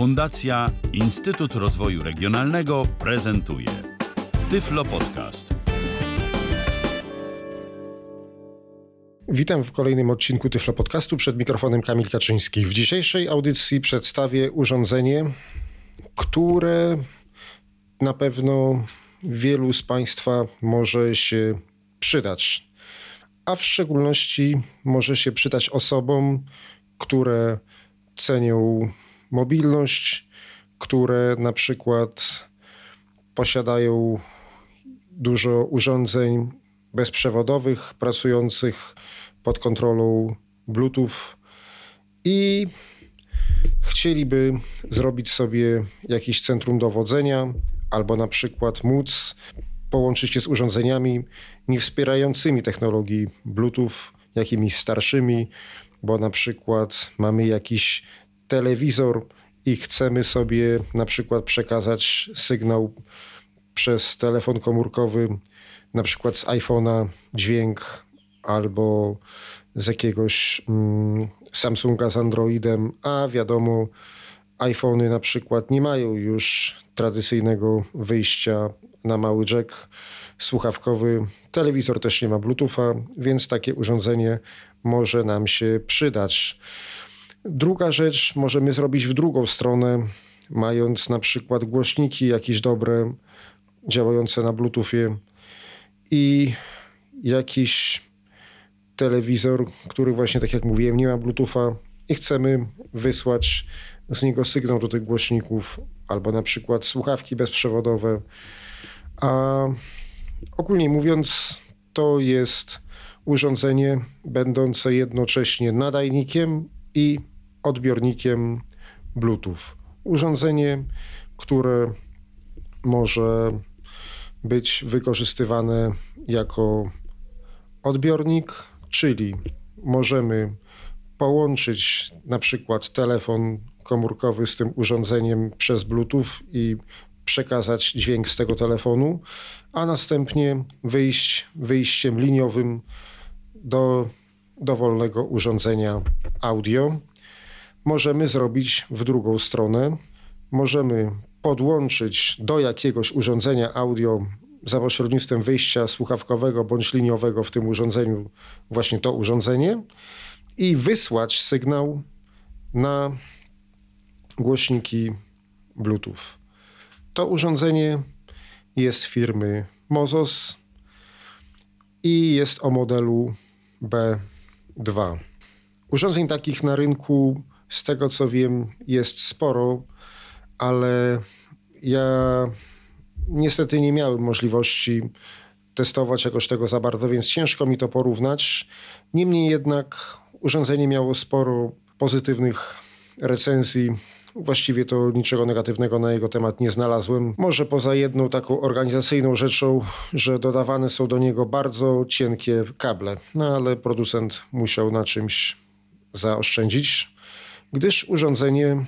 Fundacja Instytut Rozwoju Regionalnego prezentuje Tyflo Podcast. Witam w kolejnym odcinku Tyflo Podcastu przed mikrofonem Kamil Kaczyński. W dzisiejszej audycji przedstawię urządzenie, które na pewno wielu z Państwa może się przydać, a w szczególności może się przydać osobom, które cenią mobilność, które na przykład posiadają dużo urządzeń bezprzewodowych pracujących pod kontrolą Bluetooth i chcieliby zrobić sobie jakieś centrum dowodzenia albo na przykład móc połączyć się z urządzeniami nie wspierającymi technologii Bluetooth, jakimiś starszymi, bo na przykład mamy jakiś telewizor i chcemy sobie na przykład przekazać sygnał przez telefon komórkowy, na przykład z iPhone'a dźwięk albo z jakiegoś mm, Samsunga z Androidem, a wiadomo, iPhony na przykład nie mają już tradycyjnego wyjścia na mały jack słuchawkowy. Telewizor też nie ma Bluetootha, więc takie urządzenie może nam się przydać. Druga rzecz możemy zrobić w drugą stronę, mając na przykład głośniki jakieś dobre, działające na Bluetoothie i jakiś telewizor, który właśnie, tak jak mówiłem, nie ma Bluetootha i chcemy wysłać z niego sygnał do tych głośników, albo na przykład słuchawki bezprzewodowe. A ogólnie mówiąc, to jest urządzenie będące jednocześnie nadajnikiem i odbiornikiem Bluetooth. Urządzenie, które może być wykorzystywane jako odbiornik, czyli możemy połączyć na przykład telefon komórkowy z tym urządzeniem przez Bluetooth i przekazać dźwięk z tego telefonu, a następnie wyjść wyjściem liniowym do dowolnego urządzenia audio. Możemy zrobić w drugą stronę. Możemy podłączyć do jakiegoś urządzenia audio za pośrednictwem wyjścia słuchawkowego bądź liniowego w tym urządzeniu właśnie to urządzenie i wysłać sygnał na głośniki Bluetooth. To urządzenie jest firmy Mozos i jest o modelu B2. Urządzeń takich na rynku, z tego co wiem, jest sporo, ale ja niestety nie miałem możliwości testować jakoś tego za bardzo, więc ciężko mi to porównać. Niemniej jednak urządzenie miało sporo pozytywnych recenzji. Właściwie to niczego negatywnego na jego temat nie znalazłem. Może poza jedną taką organizacyjną rzeczą, że dodawane są do niego bardzo cienkie kable. No ale producent musiał na czymś zaoszczędzić, gdyż urządzenie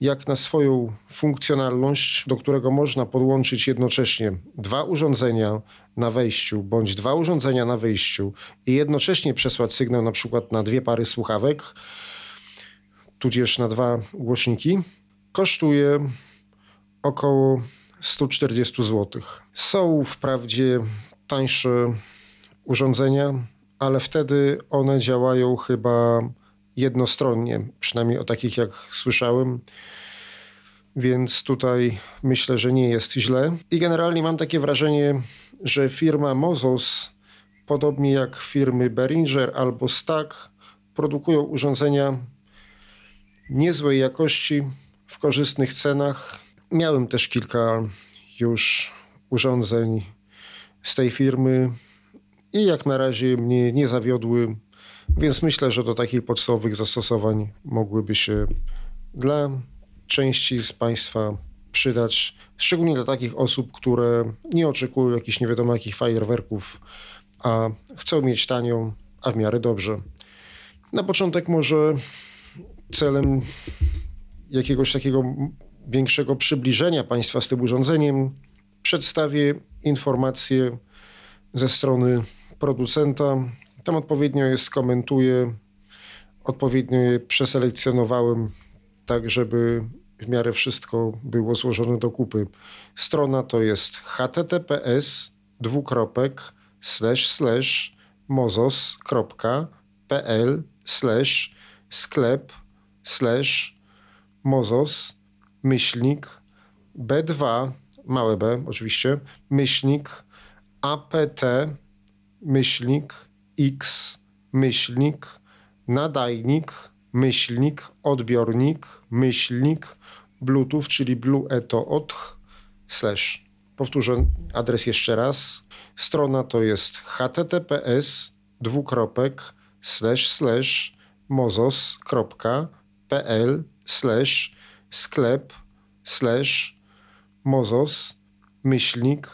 jak na swoją funkcjonalność, do którego można podłączyć jednocześnie dwa urządzenia na wejściu bądź dwa urządzenia na wyjściu i jednocześnie przesłać sygnał na przykład na dwie pary słuchawek, tudzież na dwa głośniki, kosztuje około 140 zł. Są wprawdzie tańsze urządzenia, ale wtedy one działają chyba jednostronnie, przynajmniej o takich jak słyszałem. Więc tutaj myślę, że nie jest źle. I generalnie mam takie wrażenie, że firma Mozos, podobnie jak firmy Behringer albo Stack, produkują urządzenia niezłej jakości, w korzystnych cenach. Miałem też kilka już urządzeń z tej firmy i jak na razie mnie nie zawiodły. Więc myślę, że do takich podstawowych zastosowań mogłyby się dla części z Państwa przydać, szczególnie dla takich osób, które nie oczekują jakichś nie wiadomo jakich fajerwerków, a chcą mieć tanio, a w miarę dobrze. Na początek może celem jakiegoś takiego większego przybliżenia Państwa z tym urządzeniem przedstawię informacje ze strony producenta, tam odpowiednio je skomentuję, odpowiednio je przeselekcjonowałem, tak żeby w miarę wszystko było złożone do kupy. Strona to jest https dwukropek slash slash mozos.pl slash sklep slash mozos myślnik b2 małe b oczywiście myślnik apt myślnik x myślnik nadajnik myślnik odbiornik myślnik bluetooth czyli blue eto otch slash powtórzę adres jeszcze raz strona to jest https dwukropek slash slash mozos.pl slash sklep slash mozos myślnik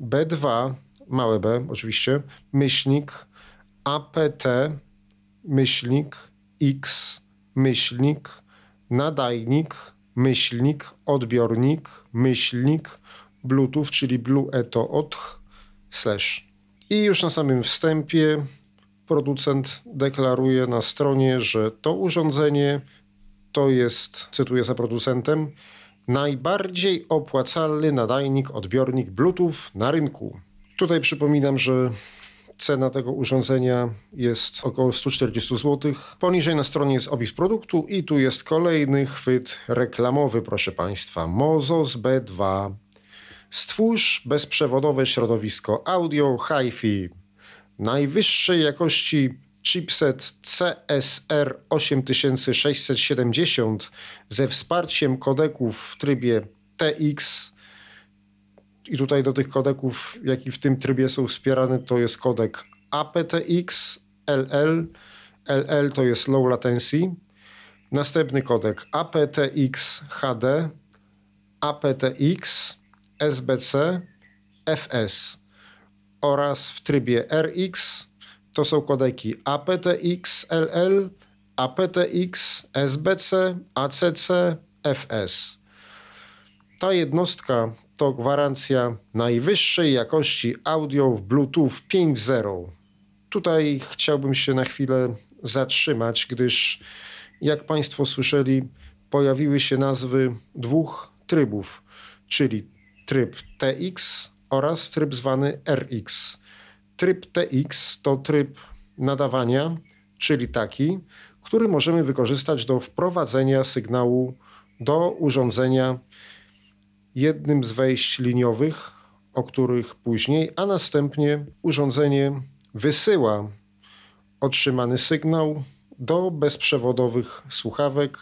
b2 małe b oczywiście myślnik apt myślnik x myślnik nadajnik myślnik odbiornik myślnik bluetooth czyli blue eto otch slash i już na samym wstępie producent deklaruje na stronie, że to urządzenie to jest, cytuję za producentem, najbardziej opłacalny nadajnik, odbiornik Bluetooth na rynku. Tutaj przypominam, że cena tego urządzenia jest około 140 zł. Poniżej na stronie jest opis produktu i tu jest kolejny chwyt reklamowy, proszę Państwa. Mozos B2. Stwórz bezprzewodowe środowisko audio hi-fi najwyższej jakości chipset CSR 8670 ze wsparciem kodeków w trybie TX. I tutaj do tych kodeków, jaki w tym trybie są wspierane, to jest kodek aptX, LL. LL to jest low latency. Następny kodek aptX HD, aptX, SBC, FS oraz w trybie RX to są kodeki aptX LL, aptX SBC, ACC, FS. Ta jednostka to gwarancja najwyższej jakości audio w Bluetooth 5.0. Tutaj chciałbym się na chwilę zatrzymać, gdyż jak Państwo słyszeli, pojawiły się nazwy dwóch trybów, czyli tryb TX oraz tryb zwany RX. Tryb TX to tryb nadawania, czyli taki, który możemy wykorzystać do wprowadzenia sygnału do urządzenia jednym z wejść liniowych, o których później, a następnie urządzenie wysyła otrzymany sygnał do bezprzewodowych słuchawek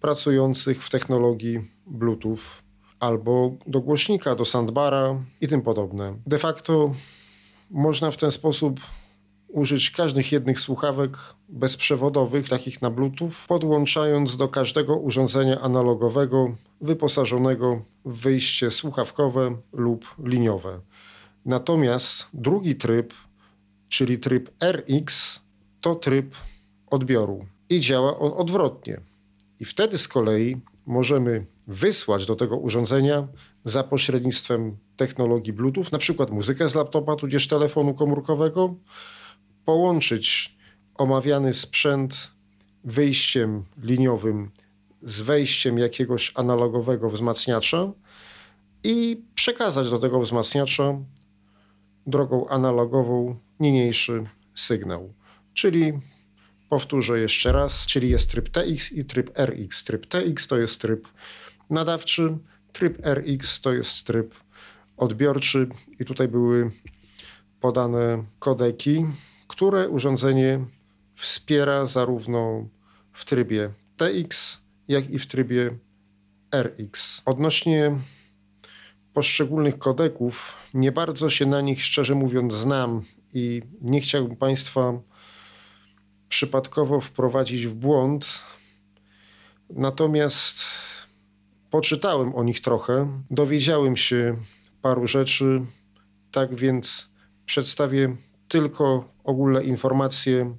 pracujących w technologii Bluetooth albo do głośnika, do soundbara i tym podobne. De facto można w ten sposób użyć każdych jednych słuchawek bezprzewodowych, takich na Bluetooth, podłączając do każdego urządzenia analogowego wyposażonego w wyjście słuchawkowe lub liniowe. Natomiast drugi tryb, czyli tryb RX, to tryb odbioru i działa on odwrotnie. I wtedy z kolei możemy wysłać do tego urządzenia za pośrednictwem technologii Bluetooth, na przykład muzykę z laptopa tudzież telefonu komórkowego, połączyć omawiany sprzęt wyjściem liniowym z wejściem jakiegoś analogowego wzmacniacza i przekazać do tego wzmacniacza drogą analogową niniejszy sygnał. Czyli powtórzę jeszcze raz, czyli jest tryb TX i tryb RX. Tryb TX to jest tryb nadawczy, tryb RX to jest tryb odbiorczy i tutaj były podane kodeki, które urządzenie wspiera zarówno w trybie TX, jak i w trybie RX. Odnośnie poszczególnych kodeków, nie bardzo się na nich szczerze mówiąc znam i nie chciałbym Państwa przypadkowo wprowadzić w błąd. Natomiast Poczytałem o nich trochę, dowiedziałem się paru rzeczy, tak więc przedstawię tylko ogólne informacje,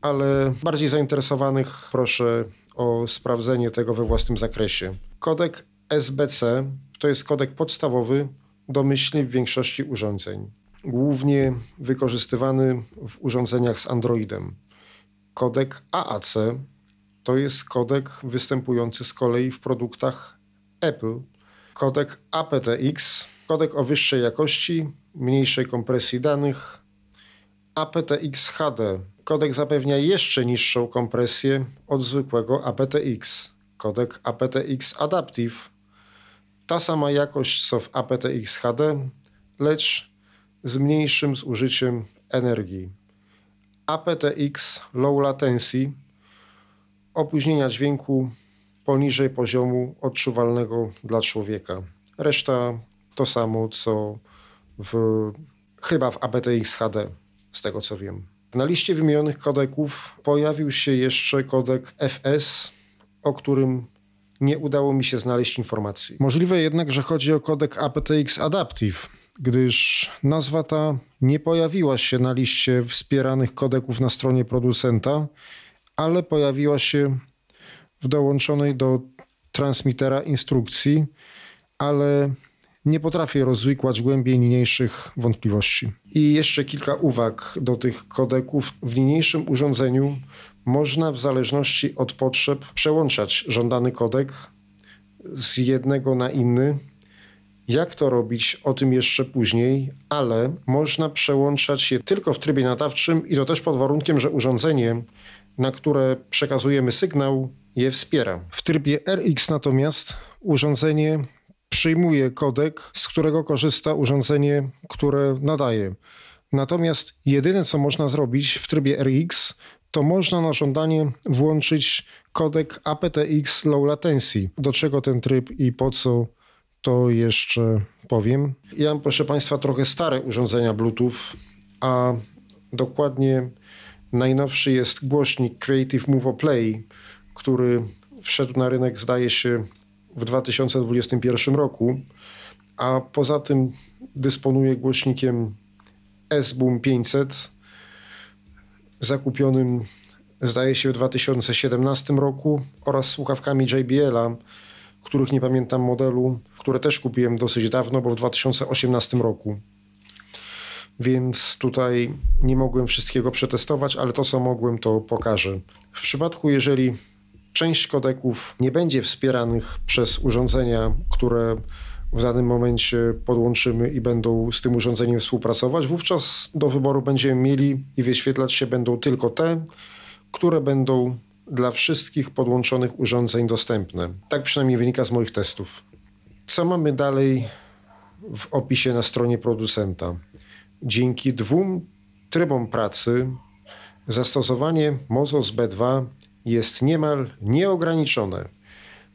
ale bardziej zainteresowanych proszę o sprawdzenie tego we własnym zakresie. Kodek SBC to jest kodek podstawowy domyślnie w większości urządzeń, głównie wykorzystywany w urządzeniach z Androidem. Kodek AAC to jest kodek występujący z kolei w produktach Apple. Kodek aptX, kodek o wyższej jakości, mniejszej kompresji danych. aptX HD, kodek zapewnia jeszcze niższą kompresję od zwykłego aptX. Kodek aptX Adaptive, ta sama jakość co w aptX HD, lecz z mniejszym zużyciem energii. aptX Low Latency, opóźnienia dźwięku poniżej poziomu odczuwalnego dla człowieka. Reszta to samo, co w, chyba w aptX HD, z tego co wiem. Na liście wymienionych kodeków pojawił się jeszcze kodek FS, o którym nie udało mi się znaleźć informacji. Możliwe jednak, że chodzi o kodek aptX Adaptive, gdyż nazwa ta nie pojawiła się na liście wspieranych kodeków na stronie producenta, ale pojawiła się w dołączonej do transmitera instrukcji, ale nie potrafię rozwikłać głębiej niniejszych wątpliwości. I jeszcze kilka uwag do tych kodeków. W niniejszym urządzeniu można w zależności od potrzeb przełączać żądany kodek z jednego na inny. Jak to robić, o tym jeszcze później, ale można przełączać je tylko w trybie nadawczym i to też pod warunkiem, że urządzenie, na które przekazujemy sygnał, je wspiera. W trybie RX natomiast urządzenie przyjmuje kodek, z którego korzysta urządzenie, które nadaje. Natomiast jedyne, co można zrobić w trybie RX, to można na żądanie włączyć kodek aptX Low Latency. Do czego ten tryb i po co, to jeszcze powiem. Ja mam, proszę Państwa, trochę stare urządzenia Bluetooth, a dokładnie najnowszy jest głośnik Creative Move Play, który wszedł na rynek, zdaje się, w 2021 roku, a poza tym dysponuje głośnikiem S-Boom 500 zakupionym zdaje się w 2017 roku oraz słuchawkami JBL-a, których nie pamiętam modelu, które też kupiłem dosyć dawno, bo w 2018 roku. Więc tutaj nie mogłem wszystkiego przetestować, ale to co mogłem to pokażę. W przypadku jeżeli część kodeków nie będzie wspieranych przez urządzenia, które w danym momencie podłączymy i będą z tym urządzeniem współpracować, wówczas do wyboru będziemy mieli i wyświetlać się będą tylko te, które będą dla wszystkich podłączonych urządzeń dostępne. Tak przynajmniej wynika z moich testów. Co mamy dalej w opisie na stronie producenta? Dzięki dwóm trybom pracy zastosowanie Mozos B2 jest niemal nieograniczone.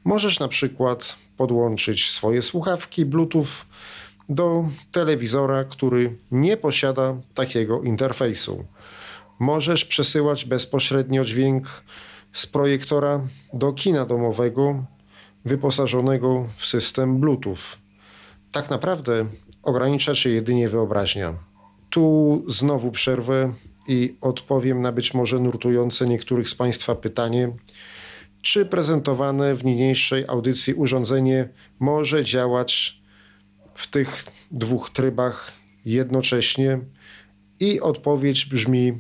Możesz na przykład podłączyć swoje słuchawki Bluetooth do telewizora, który nie posiada takiego interfejsu. Możesz przesyłać bezpośrednio dźwięk z projektora do kina domowego wyposażonego w system Bluetooth. Tak naprawdę ogranicza się jedynie wyobraźnia. Tu znowu przerwę i odpowiem na być może nurtujące niektórych z Państwa pytanie, czy prezentowane w niniejszej audycji urządzenie może działać w tych dwóch trybach jednocześnie? I odpowiedź brzmi: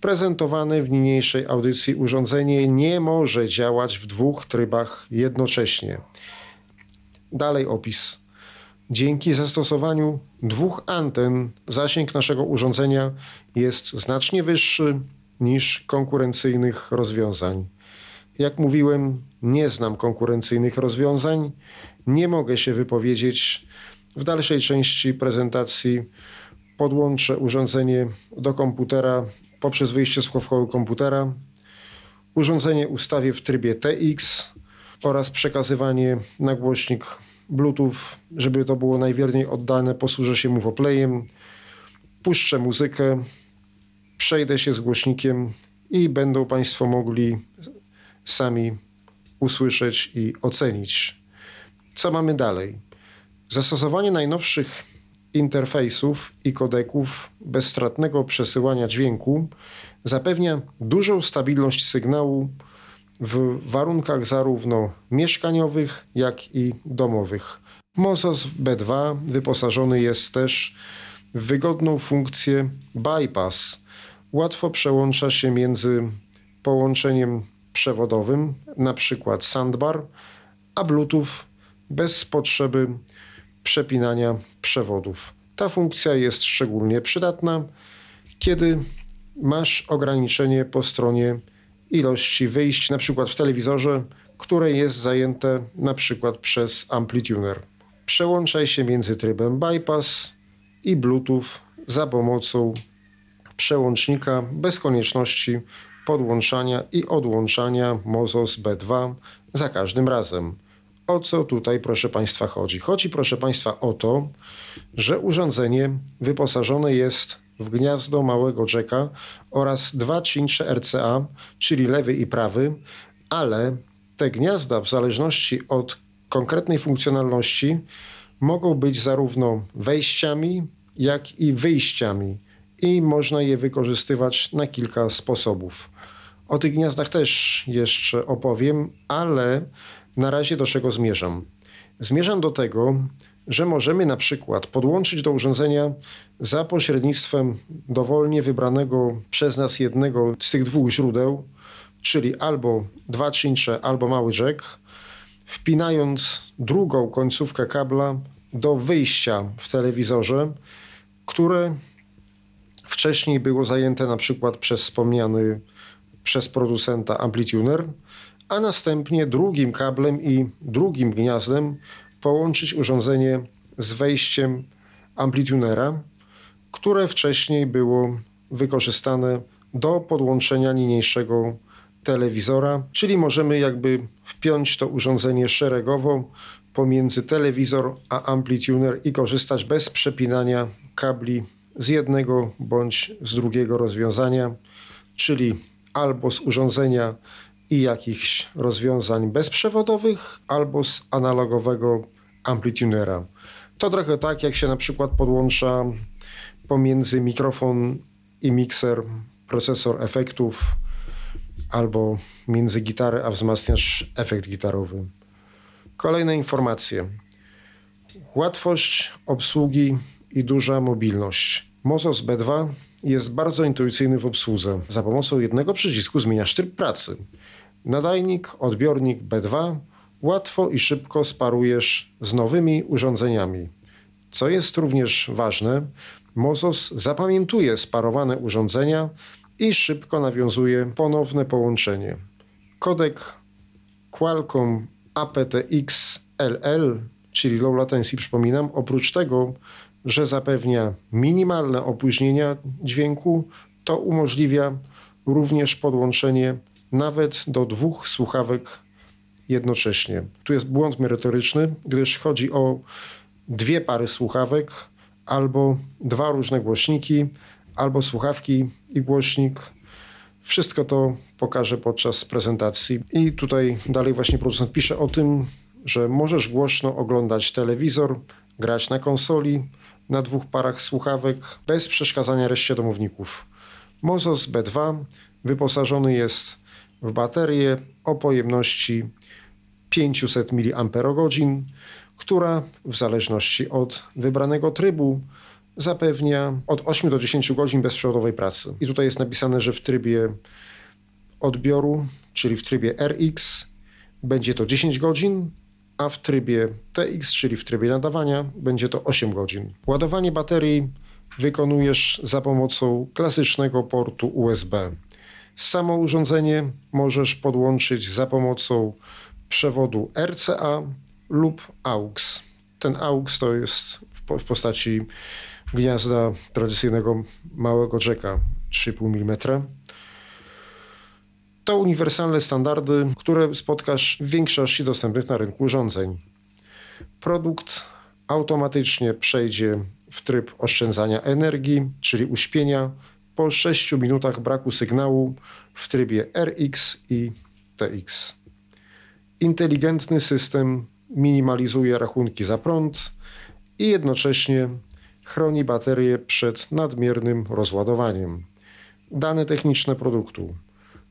Prezentowane w niniejszej audycji urządzenie nie może działać w dwóch trybach jednocześnie. Dalej opis. Dzięki zastosowaniu dwóch anten zasięg naszego urządzenia jest znacznie wyższy niż konkurencyjnych rozwiązań. Jak mówiłem, nie znam konkurencyjnych rozwiązań, nie mogę się wypowiedzieć. W dalszej części prezentacji podłączę urządzenie do komputera poprzez wyjście słuchawkowe komputera. Urządzenie ustawię w trybie TX oraz przekazywanie na głośnik Bluetooth, żeby to było najwierniej oddane, posłużę się Movoplayem, puszczę muzykę, przejdę się z głośnikiem i będą Państwo mogli sami usłyszeć i ocenić. Co mamy dalej? Zastosowanie najnowszych interfejsów i kodeków bezstratnego przesyłania dźwięku zapewnia dużą stabilność sygnału w warunkach zarówno mieszkaniowych, jak i domowych. Mozos B2 wyposażony jest też w wygodną funkcję bypass. Łatwo przełącza się między połączeniem przewodowym, na przykład sandbar, a Bluetooth bez potrzeby przepinania przewodów. Ta funkcja jest szczególnie przydatna, kiedy masz ograniczenie po stronie ilości wyjść, na przykład w telewizorze, które jest zajęte na przykład przez amplituner. Przełączaj się między trybem bypass i Bluetooth za pomocą przełącznika bez konieczności podłączania i odłączania Mozos B2 za każdym razem. O co tutaj, proszę Państwa, chodzi? Chodzi, proszę Państwa, o to, że urządzenie wyposażone jest w gniazdo małego jacka oraz dwa czyncze RCA, czyli lewy i prawy, ale te gniazda, w zależności od konkretnej funkcjonalności, mogą być zarówno wejściami, jak i wyjściami i można je wykorzystywać na kilka sposobów. O tych gniazdach też jeszcze opowiem, ale na razie do czego zmierzam? Zmierzam do tego, że możemy na przykład podłączyć do urządzenia za pośrednictwem dowolnie wybranego przez nas jednego z tych dwóch źródeł, czyli albo dwa czyncze, albo mały jack, wpinając drugą końcówkę kabla do wyjścia w telewizorze, które wcześniej było zajęte na przykład przez wspomniany przez producenta amplituner, a następnie drugim kablem i drugim gniazdem połączyć urządzenie z wejściem amplitunera, które wcześniej było wykorzystane do podłączenia niniejszego telewizora, czyli możemy jakby wpiąć to urządzenie szeregowo pomiędzy telewizor a amplituner i korzystać bez przepinania kabli z jednego bądź z drugiego rozwiązania, czyli albo z urządzenia i jakichś rozwiązań bezprzewodowych, albo z analogowego amplitunera. To trochę tak, jak się na przykład podłącza pomiędzy mikrofon i mikser, procesor efektów, albo między gitarę a wzmacniacz efekt gitarowy. Kolejne informacje. Łatwość obsługi i duża mobilność. Mozos B2 jest bardzo intuicyjny w obsłudze. Za pomocą jednego przycisku zmieniasz tryb pracy. Nadajnik, odbiornik B2 łatwo i szybko sparujesz z nowymi urządzeniami. Co jest również ważne, Mozos zapamiętuje sparowane urządzenia i szybko nawiązuje ponowne połączenie. Kodek Qualcomm aptX LL, czyli Low Latency, przypominam, oprócz tego, że zapewnia minimalne opóźnienia dźwięku, to umożliwia również podłączenie nawet do dwóch słuchawek jednocześnie. Tu jest błąd merytoryczny, gdyż chodzi o dwie pary słuchawek albo dwa różne głośniki, albo słuchawki i głośnik. Wszystko to pokażę podczas prezentacji. I tutaj dalej właśnie producent pisze o tym, że możesz głośno oglądać telewizor, grać na konsoli, na dwóch parach słuchawek bez przeszkadzania reszcie domowników. Mozos B2 wyposażony jest w baterię o pojemności 500 mAh, która w zależności od wybranego trybu zapewnia od 8 do 10 godzin bezprzewodowej pracy. I tutaj jest napisane, że w trybie odbioru, czyli w trybie RX, będzie to 10 godzin, a w trybie TX, czyli w trybie nadawania, będzie to 8 godzin. Ładowanie baterii wykonujesz za pomocą klasycznego portu USB. Samo urządzenie możesz podłączyć za pomocą przewodu RCA lub AUX. Ten AUX to jest w postaci gniazda tradycyjnego małego jacka 3,5 mm. To uniwersalne standardy, które spotkasz w większości dostępnych na rynku urządzeń. Produkt automatycznie przejdzie w tryb oszczędzania energii, czyli uśpienia, po 6 minutach braku sygnału w trybie RX i TX. Inteligentny system minimalizuje rachunki za prąd i jednocześnie chroni baterię przed nadmiernym rozładowaniem. Dane techniczne produktu.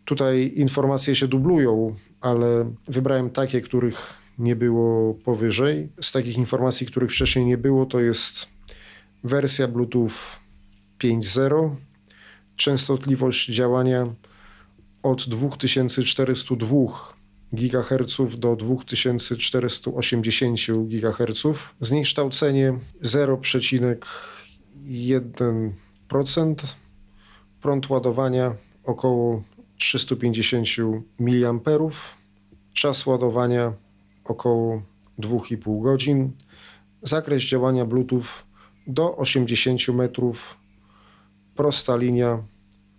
Tutaj informacje się dublują, ale wybrałem takie, których nie było powyżej. Z takich informacji, których wcześniej nie było, to jest wersja Bluetooth 5.0, częstotliwość działania od 2402 GHz do 2480 GHz. Zniekształcenie 0,1%. Prąd ładowania około 350 mA. Czas ładowania około 2,5 godzin. Zakres działania Bluetooth do 80 metrów. Prosta linia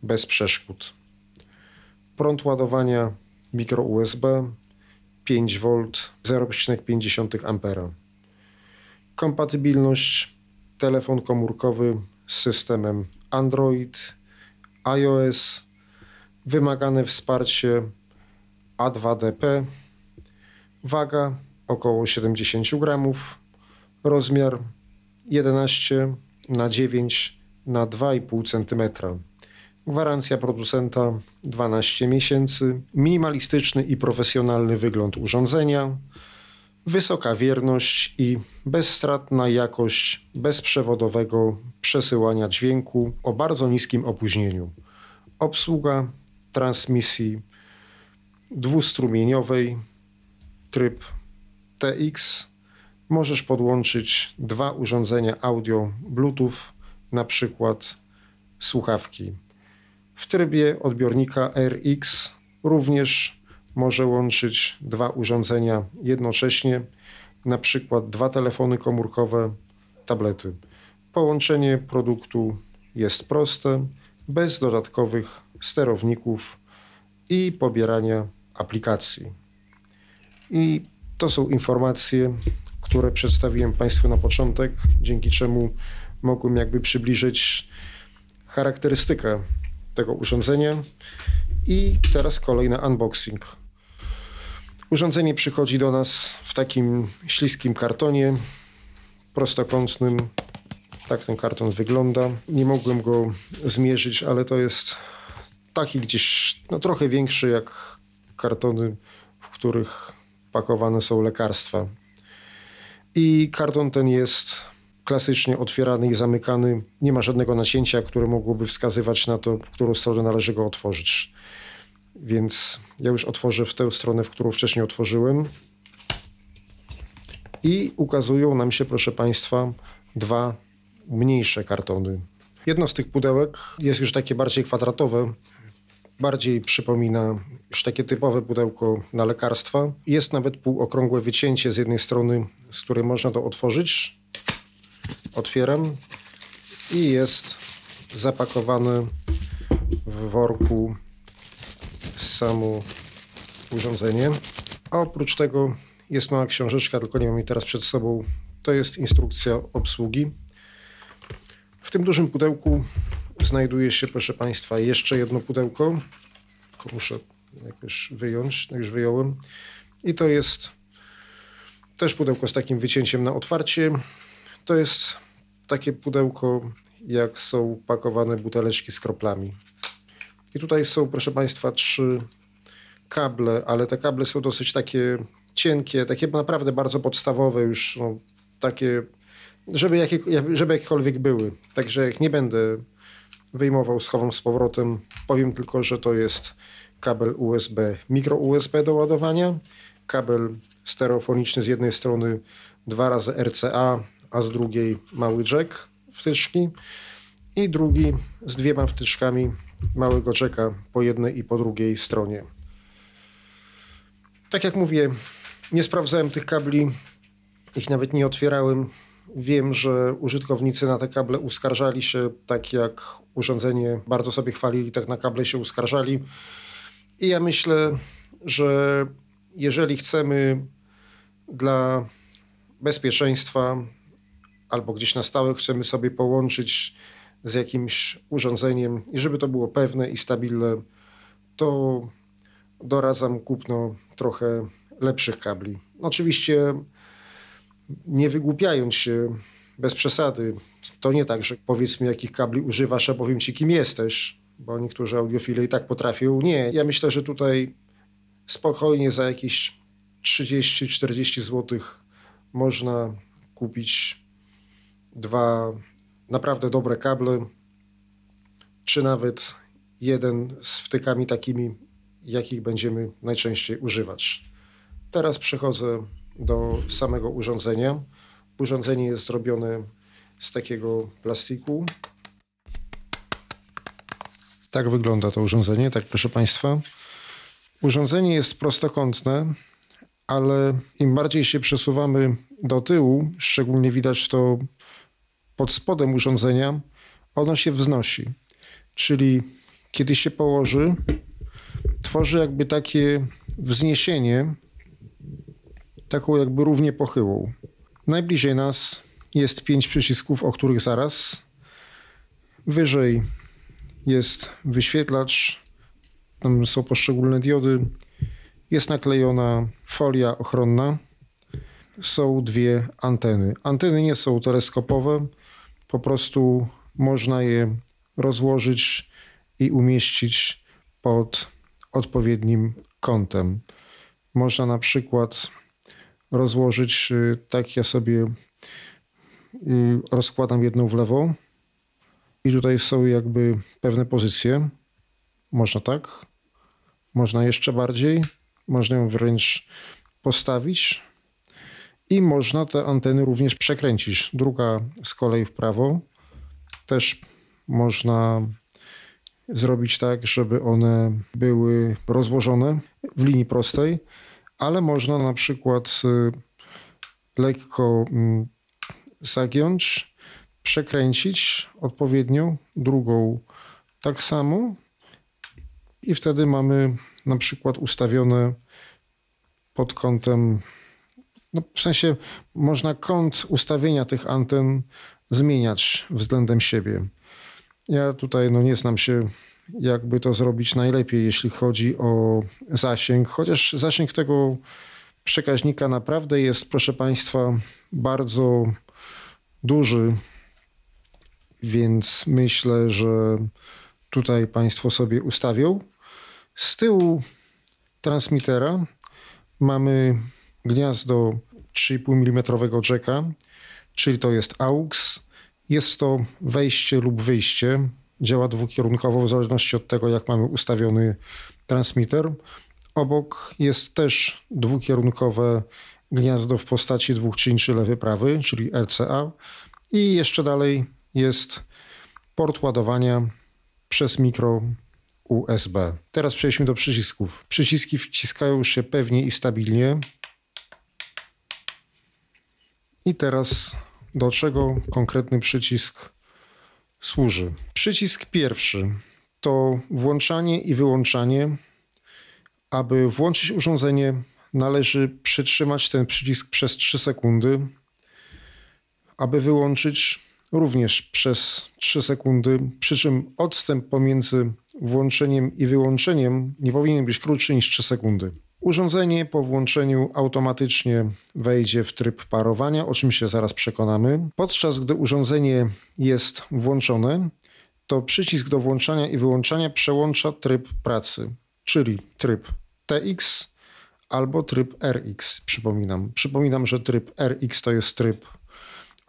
bez przeszkód. Prąd ładowania mikro USB 5V 0,5 A. Kompatybilność telefon komórkowy z systemem Android, iOS, wymagane wsparcie A2DP, waga około 70 gramów, rozmiar 11 na 9 na 2,5 cm. Gwarancja producenta 12 miesięcy, minimalistyczny i profesjonalny wygląd urządzenia, wysoka wierność i bezstratna jakość bezprzewodowego przesyłania dźwięku o bardzo niskim opóźnieniu. Obsługa transmisji dwustrumieniowej, tryb TX. Możesz podłączyć dwa urządzenia audio Bluetooth, na przykład słuchawki. W trybie odbiornika RX również może łączyć dwa urządzenia jednocześnie, na przykład dwa telefony komórkowe, tablety. Połączenie produktu jest proste, bez dodatkowych sterowników i pobierania aplikacji. I to są informacje, które przedstawiłem Państwu na początek, dzięki czemu mogłem jakby przybliżyć charakterystykę tego urządzenia. I teraz kolejny unboxing. Urządzenie przychodzi do nas w takim śliskim kartonie prostokątnym. Tak ten karton wygląda. Nie mogłem go zmierzyć, ale to jest taki gdzieś no, trochę większy jak kartony, w których pakowane są lekarstwa. I karton ten jest klasycznie otwierany i zamykany. Nie ma żadnego nacięcia, które mogłoby wskazywać na to, w którą stronę należy go otworzyć. Więc ja już otworzę w tę stronę, w którą wcześniej otworzyłem. I ukazują nam się, proszę Państwa, dwa mniejsze kartony. Jedno z tych pudełek jest już takie bardziej kwadratowe, bardziej przypomina już takie typowe pudełko na lekarstwa. Jest nawet półokrągłe wycięcie z jednej strony, z której można to otworzyć. Otwieram i jest zapakowane w worku samo urządzenie. A oprócz tego jest mała książeczka, tylko nie mam jej teraz przed sobą. To jest instrukcja obsługi. W tym dużym pudełku znajduje się, proszę Państwa, jeszcze jedno pudełko. Tylko muszę jakoś wyjąć, no już wyjąłem. I to jest też pudełko z takim wycięciem na otwarcie. To jest takie pudełko, jak są pakowane buteleczki z kroplami. I tutaj są, proszę Państwa, trzy kable, ale te kable są dosyć takie cienkie, takie naprawdę bardzo podstawowe już, no, takie, żeby, jakie, żeby jakiekolwiek były. Także jak nie będę wyjmował, schowam z powrotem. Powiem tylko, że to jest kabel USB, mikro USB do ładowania, kabel stereofoniczny z jednej strony dwa razy RCA, a z drugiej mały jack wtyczki i drugi z dwiema wtyczkami małego jacka po jednej i po drugiej stronie. Tak jak mówię, nie sprawdzałem tych kabli, ich nawet nie otwierałem. Wiem, że użytkownicy na te kable uskarżali się, tak jak urządzenie bardzo sobie chwalili, tak na kable się uskarżali. I ja myślę, że jeżeli chcemy dla bezpieczeństwa albo gdzieś na stałe chcemy sobie połączyć z jakimś urządzeniem i żeby to było pewne i stabilne, to doradzam kupno trochę lepszych kabli. Oczywiście nie wygłupiając się bez przesady, to nie tak, że powiedz mi jakich kabli używasz, a powiem ci kim jesteś, bo niektórzy audiofile i tak potrafią. Nie, ja myślę, że tutaj spokojnie za jakieś 30-40 zł można kupić dwa naprawdę dobre kable, czy nawet jeden z wtykami takimi jakich będziemy najczęściej używać. Teraz przechodzę do samego urządzenia. Urządzenie jest zrobione z takiego plastiku. Tak wygląda to urządzenie, tak proszę Państwa. Urządzenie jest prostokątne, ale im bardziej się przesuwamy do tyłu, szczególnie widać to pod spodem urządzenia, ono się wznosi. Czyli kiedy się położy, tworzy jakby takie wzniesienie, taką jakby równie pochyłą. Najbliżej nas jest pięć przycisków, o których zaraz. Wyżej jest wyświetlacz, tam są poszczególne diody, jest naklejona folia ochronna, są dwie anteny. Anteny nie są teleskopowe, po prostu można je rozłożyć i umieścić pod odpowiednim kątem. Można na przykład rozłożyć, y, tak ja sobie y, rozkładam jedną w lewo i tutaj są jakby pewne pozycje. Można tak, można jeszcze bardziej, można ją wręcz postawić i można te anteny również przekręcić. Druga z kolei w prawo też można zrobić tak, żeby one były rozłożone w linii prostej, ale można na przykład y, lekko mm, zagiąć, przekręcić odpowiednio, drugą tak samo i wtedy mamy na przykład ustawione pod kątem, no w sensie można kąt ustawienia tych anten zmieniać względem siebie. Ja tutaj no, nie znam się, jakby to zrobić najlepiej, jeśli chodzi o zasięg, chociaż zasięg tego przekaźnika naprawdę jest, proszę Państwa, bardzo duży, więc myślę, że tutaj Państwo sobie ustawią. Z tyłu transmitera mamy gniazdo 3,5 mm jacka, czyli to jest AUX. Jest to wejście lub wyjście. Działa dwukierunkowo w zależności od tego, jak mamy ustawiony transmitter. Obok jest też dwukierunkowe gniazdo w postaci dwóch czynczy lewy, prawy, czyli RCA. I jeszcze dalej jest port ładowania przez mikro USB. Teraz przejdźmy do przycisków. Przyciski wciskają się pewnie i stabilnie. I teraz do czego konkretny przycisk służy? Przycisk pierwszy to włączanie i wyłączanie. Aby włączyć urządzenie, należy przytrzymać ten przycisk przez 3 sekundy. Aby wyłączyć, również przez 3 sekundy, przy czym odstęp pomiędzy włączeniem i wyłączeniem nie powinien być krótszy niż 3 sekundy. Urządzenie po włączeniu automatycznie wejdzie w tryb parowania, o czym się zaraz przekonamy. Podczas gdy urządzenie jest włączone, to przycisk do włączania i wyłączania przełącza tryb pracy, czyli tryb TX albo tryb RX. Przypominam. Przypominam, że tryb RX to jest tryb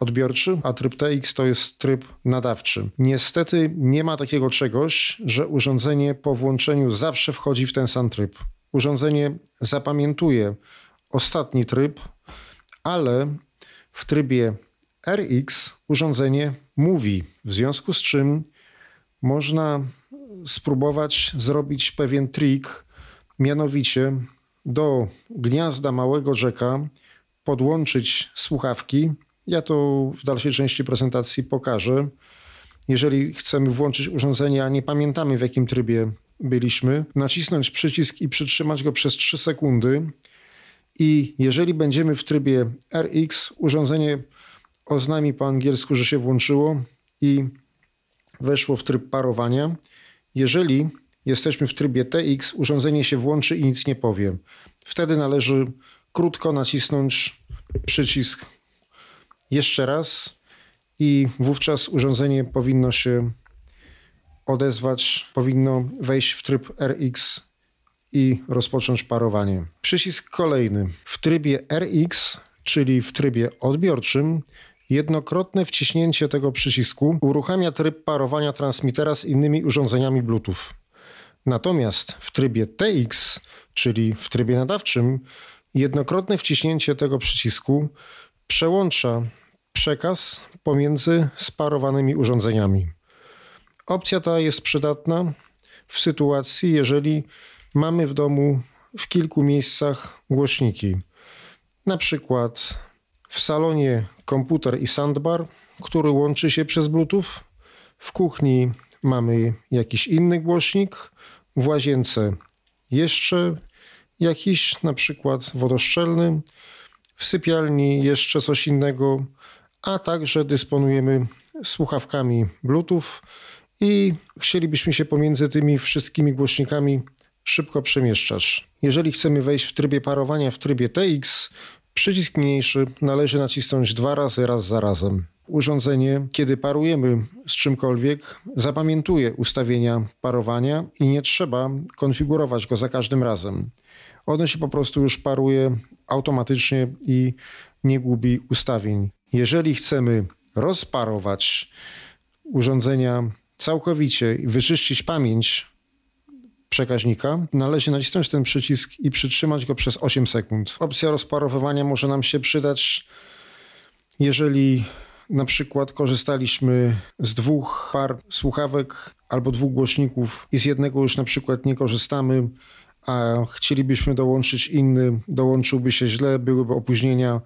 odbiorczy, a tryb TX to jest tryb nadawczy. Niestety nie ma takiego czegoś, że urządzenie po włączeniu zawsze wchodzi w ten sam tryb. Urządzenie zapamiętuje ostatni tryb, ale w trybie RX urządzenie mówi, w związku z czym można spróbować zrobić pewien trik, mianowicie do gniazda małego jacka podłączyć słuchawki ja to w dalszej części prezentacji pokażę. Jeżeli chcemy włączyć urządzenie, a nie pamiętamy w jakim trybie byliśmy, nacisnąć przycisk i przytrzymać go przez 3 sekundy. I jeżeli będziemy w trybie RX, urządzenie oznami po angielsku, że się włączyło i weszło w tryb parowania. Jeżeli jesteśmy w trybie TX, urządzenie się włączy i nic nie powie. Wtedy należy krótko nacisnąć przycisk jeszcze raz i wówczas urządzenie powinno się odezwać, powinno wejść w tryb RX i rozpocząć parowanie. Przycisk kolejny. W trybie RX, czyli w trybie odbiorczym, jednokrotne wciśnięcie tego przycisku uruchamia tryb parowania transmitera z innymi urządzeniami Bluetooth. Natomiast w trybie TX, czyli w trybie nadawczym, jednokrotne wciśnięcie tego przycisku przełącza przekaz pomiędzy sparowanymi urządzeniami. Opcja ta jest przydatna w sytuacji, jeżeli mamy w domu w kilku miejscach głośniki. Na przykład w salonie komputer i soundbar, który łączy się przez Bluetooth. W kuchni mamy jakiś inny głośnik, w łazience jeszcze jakiś, na przykład wodoszczelny, w sypialni jeszcze coś innego, a także dysponujemy słuchawkami Bluetooth i chcielibyśmy się pomiędzy tymi wszystkimi głośnikami szybko przemieszczać. Jeżeli chcemy wejść w trybie parowania w trybie TX, przycisk mniejszy należy nacisnąć dwa razy raz za razem. Urządzenie, kiedy parujemy z czymkolwiek, zapamiętuje ustawienia parowania i nie trzeba konfigurować go za każdym razem. Ono się po prostu już paruje automatycznie i nie gubi ustawień. Jeżeli chcemy rozparować urządzenia całkowicie i wyczyścić pamięć przekaźnika, należy nacisnąć ten przycisk i przytrzymać go przez 8 sekund. Opcja rozparowywania może nam się przydać, jeżeli na przykład korzystaliśmy z dwóch par słuchawek albo dwóch głośników i z jednego już na przykład nie korzystamy, a chcielibyśmy dołączyć inny, dołączyłby się źle, byłyby opóźnienia.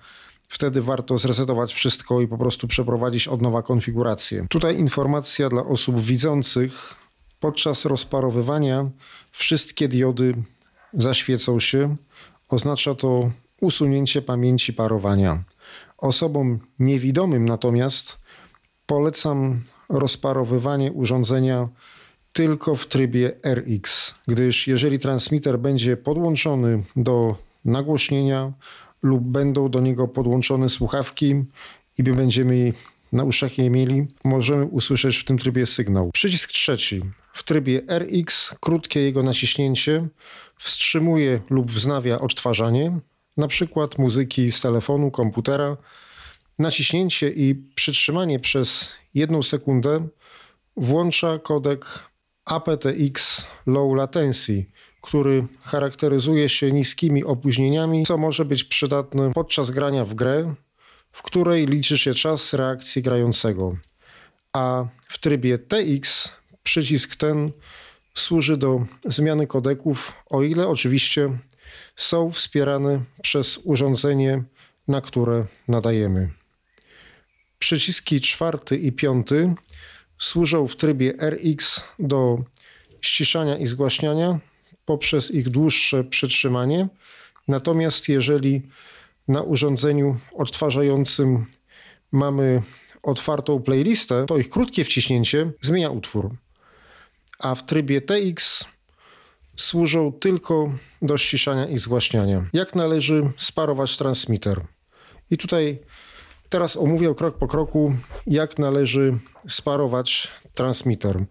Wtedy warto zresetować wszystko i po prostu przeprowadzić od nowa konfigurację. Tutaj informacja dla osób widzących. Podczas rozparowywania wszystkie diody zaświecą się. Oznacza to usunięcie pamięci parowania. Osobom niewidomym natomiast polecam rozparowywanie urządzenia tylko w trybie RX, gdyż jeżeli transmitter będzie podłączony do nagłośnienia lub będą do niego podłączone słuchawki i my będziemy na uszach je mieli, możemy usłyszeć w tym trybie sygnał. Przycisk trzeci. W trybie RX krótkie jego naciśnięcie wstrzymuje lub wznawia odtwarzanie, na przykład muzyki z telefonu, komputera. Naciśnięcie i przytrzymanie przez jedną sekundę włącza kodek aptX Low Latency, który charakteryzuje się niskimi opóźnieniami, co może być przydatne podczas grania w grę, w której liczy się czas reakcji grającego. A w trybie TX przycisk ten służy do zmiany kodeków, o ile oczywiście są wspierane przez urządzenie, na które nadajemy. Przyciski czwarty i piąty służą w trybie RX do ściszania i zgłaśniania poprzez ich dłuższe przytrzymanie. Natomiast jeżeli na urządzeniu odtwarzającym mamy otwartą playlistę, to ich krótkie wciśnięcie zmienia utwór. A w trybie TX służą tylko do ściszania i zgłaśniania. Jak należy sparować transmitter? I tutaj teraz omówię krok po kroku, jak należy sparować transmitter.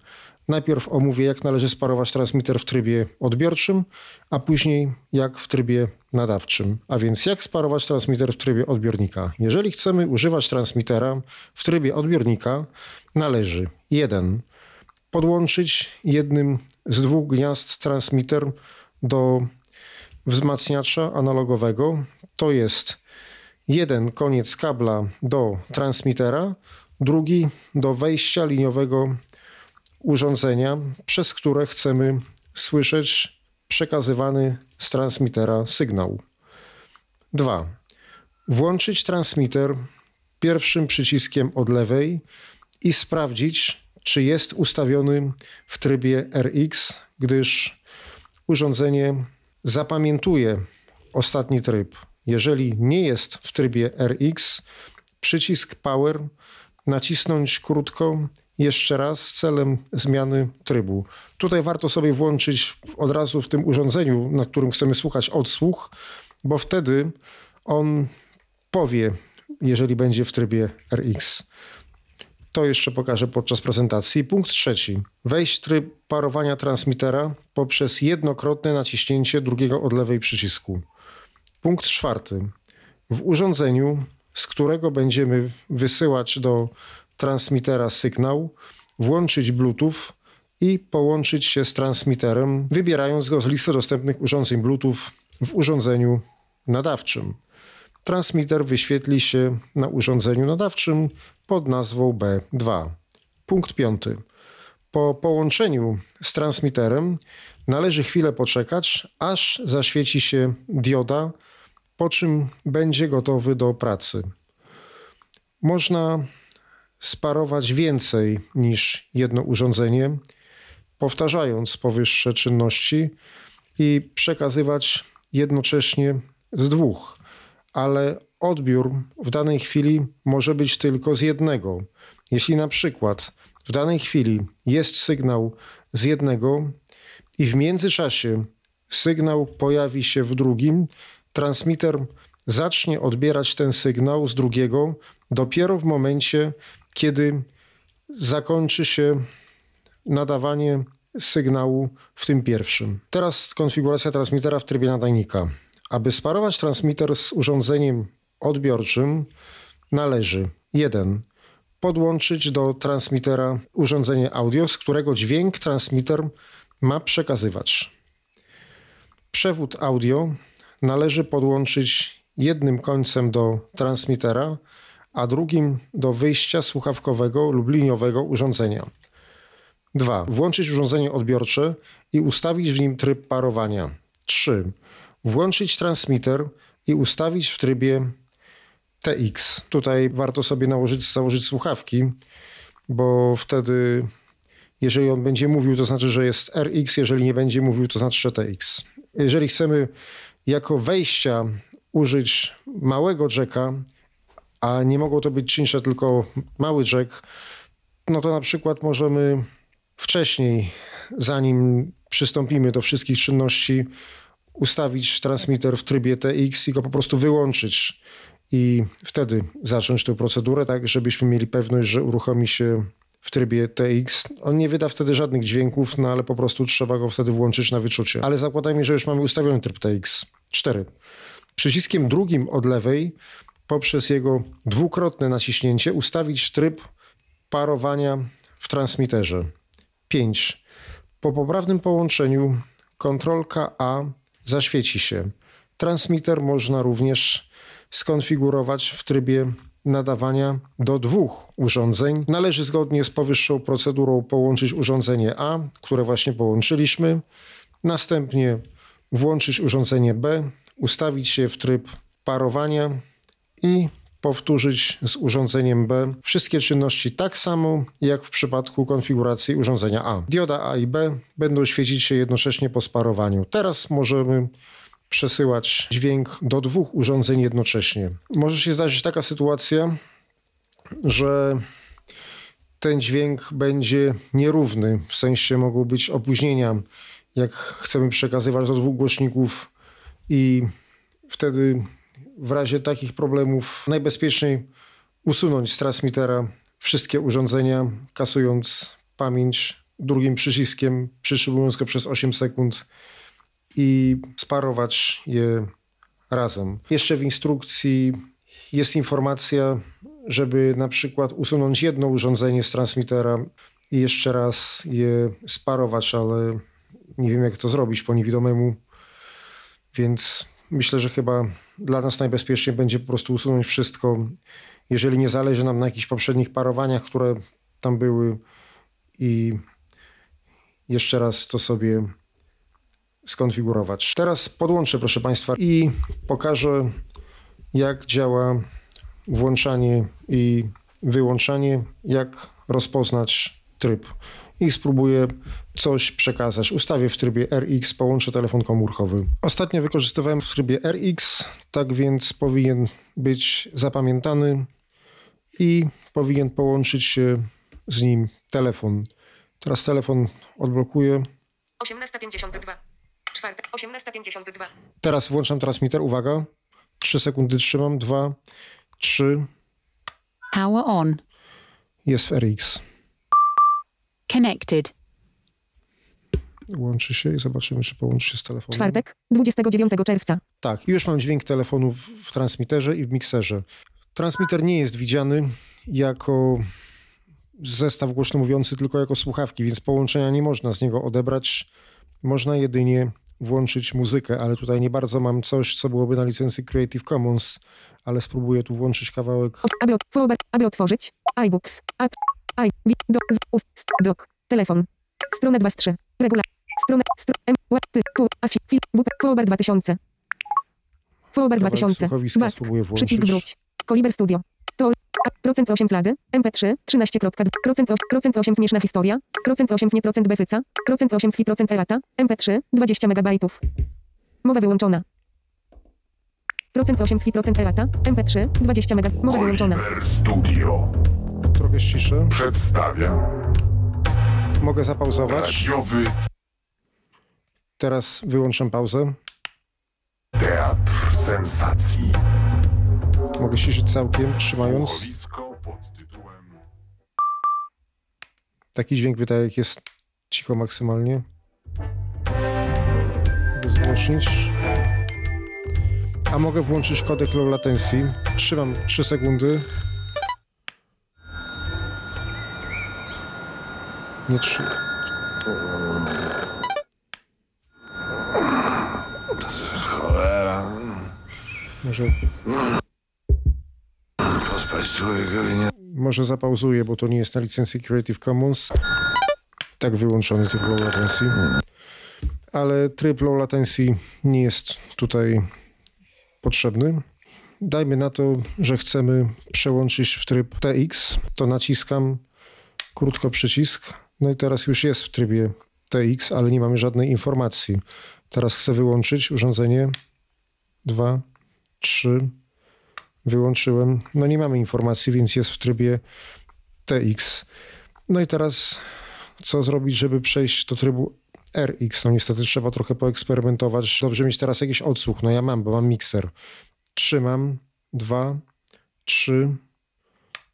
Najpierw omówię, jak należy sparować transmitter w trybie odbiorczym, a później jak w trybie nadawczym. A więc jak sparować transmitter w trybie odbiornika? Jeżeli chcemy używać transmitera w trybie odbiornika, należy 1. Podłączyć jednym z dwóch gniazd transmitter do wzmacniacza analogowego. To jest jeden koniec kabla do transmitera, drugi do wejścia liniowego urządzenia, przez które chcemy słyszeć przekazywany z transmitera sygnał. 2. Włączyć transmitter pierwszym przyciskiem od lewej i sprawdzić, czy jest ustawiony w trybie RX, gdyż urządzenie zapamiętuje ostatni tryb. Jeżeli nie jest w trybie RX, przycisk Power nacisnąć krótko jeszcze raz celem zmiany trybu. Tutaj warto sobie włączyć od razu w tym urządzeniu, na którym chcemy słuchać odsłuch, bo wtedy on powie, jeżeli będzie w trybie RX. To jeszcze pokażę podczas prezentacji. Punkt trzeci. Wejść tryb parowania transmitera poprzez jednokrotne naciśnięcie drugiego od lewej przycisku. Punkt czwarty. W urządzeniu, z którego będziemy wysyłać do transmitera sygnał, włączyć Bluetooth i połączyć się z transmiterem, wybierając go z listy dostępnych urządzeń Bluetooth w urządzeniu nadawczym. Transmitter wyświetli się na urządzeniu nadawczym pod nazwą B2. Punkt piąty. Po połączeniu z transmiterem należy chwilę poczekać, aż zaświeci się dioda, po czym będzie gotowy do pracy. Można sparować więcej niż jedno urządzenie, powtarzając powyższe czynności i przekazywać jednocześnie z dwóch, ale odbiór w danej chwili może być tylko z jednego. Jeśli na przykład w danej chwili jest sygnał z jednego i w międzyczasie sygnał pojawi się w drugim, transmitter zacznie odbierać ten sygnał z drugiego dopiero w momencie, kiedy zakończy się nadawanie sygnału w tym pierwszym. Teraz konfiguracja transmitera w trybie nadajnika. Aby sparować transmitter z urządzeniem odbiorczym, należy 1. Podłączyć do transmitera urządzenie audio, z którego dźwięk transmitter ma przekazywać. Przewód audio należy podłączyć jednym końcem do transmitera, a drugim do wyjścia słuchawkowego lub liniowego urządzenia. 2. Włączyć urządzenie odbiorcze i ustawić w nim tryb parowania. 3. Włączyć transmitter i ustawić w trybie TX. Tutaj warto sobie nałożyć, założyć słuchawki, bo wtedy, jeżeli on będzie mówił, to znaczy, że jest RX, jeżeli nie będzie mówił, to znaczy, że TX. Jeżeli chcemy jako wejścia użyć małego jacka, a nie mogą to być czynsze, tylko mały jack, no to na przykład możemy wcześniej, zanim przystąpimy do wszystkich czynności, ustawić transmitter w trybie TX i go po prostu wyłączyć i wtedy zacząć tę procedurę, tak żebyśmy mieli pewność, że uruchomi się w trybie TX. On nie wyda wtedy żadnych dźwięków, no ale po prostu trzeba go wtedy włączyć na wyczucie. Ale zakładajmy, że już mamy ustawiony tryb TX. 4. Przyciskiem drugim od lewej poprzez jego dwukrotne naciśnięcie ustawić tryb parowania w transmiterze. 5. Po poprawnym połączeniu kontrolka A zaświeci się. Transmitter można również skonfigurować w trybie nadawania do dwóch urządzeń. Należy zgodnie z powyższą procedurą połączyć urządzenie A, które właśnie połączyliśmy, następnie włączyć urządzenie B, ustawić się w tryb parowania i powtórzyć z urządzeniem B wszystkie czynności tak samo jak w przypadku konfiguracji urządzenia A. Dioda A i B będą świecić się jednocześnie po sparowaniu. Teraz możemy przesyłać dźwięk do dwóch urządzeń jednocześnie. Może się zdarzyć taka sytuacja, że ten dźwięk będzie nierówny, w sensie mogą być opóźnienia, jak chcemy przekazywać do dwóch głośników i wtedy w razie takich problemów najbezpieczniej usunąć z transmitera wszystkie urządzenia, kasując pamięć drugim przyciskiem, przytrzymując go przez 8 sekund i sparować je razem. Jeszcze w instrukcji jest informacja, żeby na przykład usunąć jedno urządzenie z transmitera i jeszcze raz je sparować, ale nie wiem jak to zrobić po niewidomemu, więc myślę, że chyba dla nas najbezpieczniej będzie po prostu usunąć wszystko, jeżeli nie zależy nam na jakichś poprzednich parowaniach, które tam były i jeszcze raz to sobie skonfigurować. Teraz podłączę, proszę Państwa, i pokażę, jak działa włączanie i wyłączanie, jak rozpoznać tryb i spróbuję coś przekazać. Ustawię w trybie RX, połączę telefon komórkowy. Ostatnio wykorzystywałem w trybie RX, tak więc powinien być zapamiętany i powinien połączyć się z nim telefon. Teraz telefon odblokuję. 18.52. Czwartek, 18.52. Teraz włączam transmitter. Uwaga. 3 sekundy trzymam. 2, 3. Power on. Jest w RX. Connected. Łączy się i zobaczymy, czy połączy się z telefonem. Czwartek, 29 czerwca. Tak, już mam dźwięk telefonu w, w transmitterze i w mikserze. Transmitter nie jest widziany jako zestaw głośno mówiący tylko jako słuchawki, więc połączenia nie można z niego odebrać. Można jedynie włączyć muzykę, ale tutaj nie bardzo mam coś, co byłoby na licencji Creative Commons, ale spróbuję tu włączyć kawałek. Aby, aby otworzyć. iBooks. App. I. Do. Z. Ust. st- Dok. Telefon. Strona 2 z 3. Regula. Strona. Stro. M. Łap. P. Tu. Asi. Fil. WP. Forward 2000. Forward Kawałek 2000. słuchowiska Back. spróbuję włączyć. Przycisk wróć. Koliber Studio. To. A, procent 8 slady. MP3. 13.2. Procent 8. Procent 8 śmieszna historia. Procent 8 nie procent bewyca. Procent 8 swi procent erata. MP3. 20 megabajtów. Mowa wyłączona. Procent 8 swi procent erata. MP3. 20 mega. Mowa wyłączona. Studio Przedstawia Mogę zapauzować. radiowy Teraz wyłączam pauzę. teatr sensacji. Mogę ściszyć całkiem, trzymając. Słuchowisko pod tytułem Taki dźwięk wydaje, jak jest cicho maksymalnie. Mogę zgłośnić. A mogę włączyć kodek low latency. Trzymam 3 sekundy. Nie 3. Cholera, Może, pospać człowieka i nie... może zapauzuję, bo to nie jest na licencji Creative Commons. Tak wyłączony tryb low latency. Ale tryb low latency nie jest tutaj potrzebny. Dajmy na to, że chcemy przełączyć w tryb TX, to naciskam krótko przycisk. No i teraz już jest w trybie TX, ale nie mamy żadnej informacji. Teraz chcę wyłączyć urządzenie. Dwa, trzy. Wyłączyłem. No nie mamy informacji, więc jest w trybie TX. No i teraz co zrobić, żeby przejść do trybu RX? No niestety trzeba trochę poeksperymentować. Dobrze mieć teraz jakiś odsłuch. No ja mam, bo mam mikser. Trzymam. Dwa, trzy.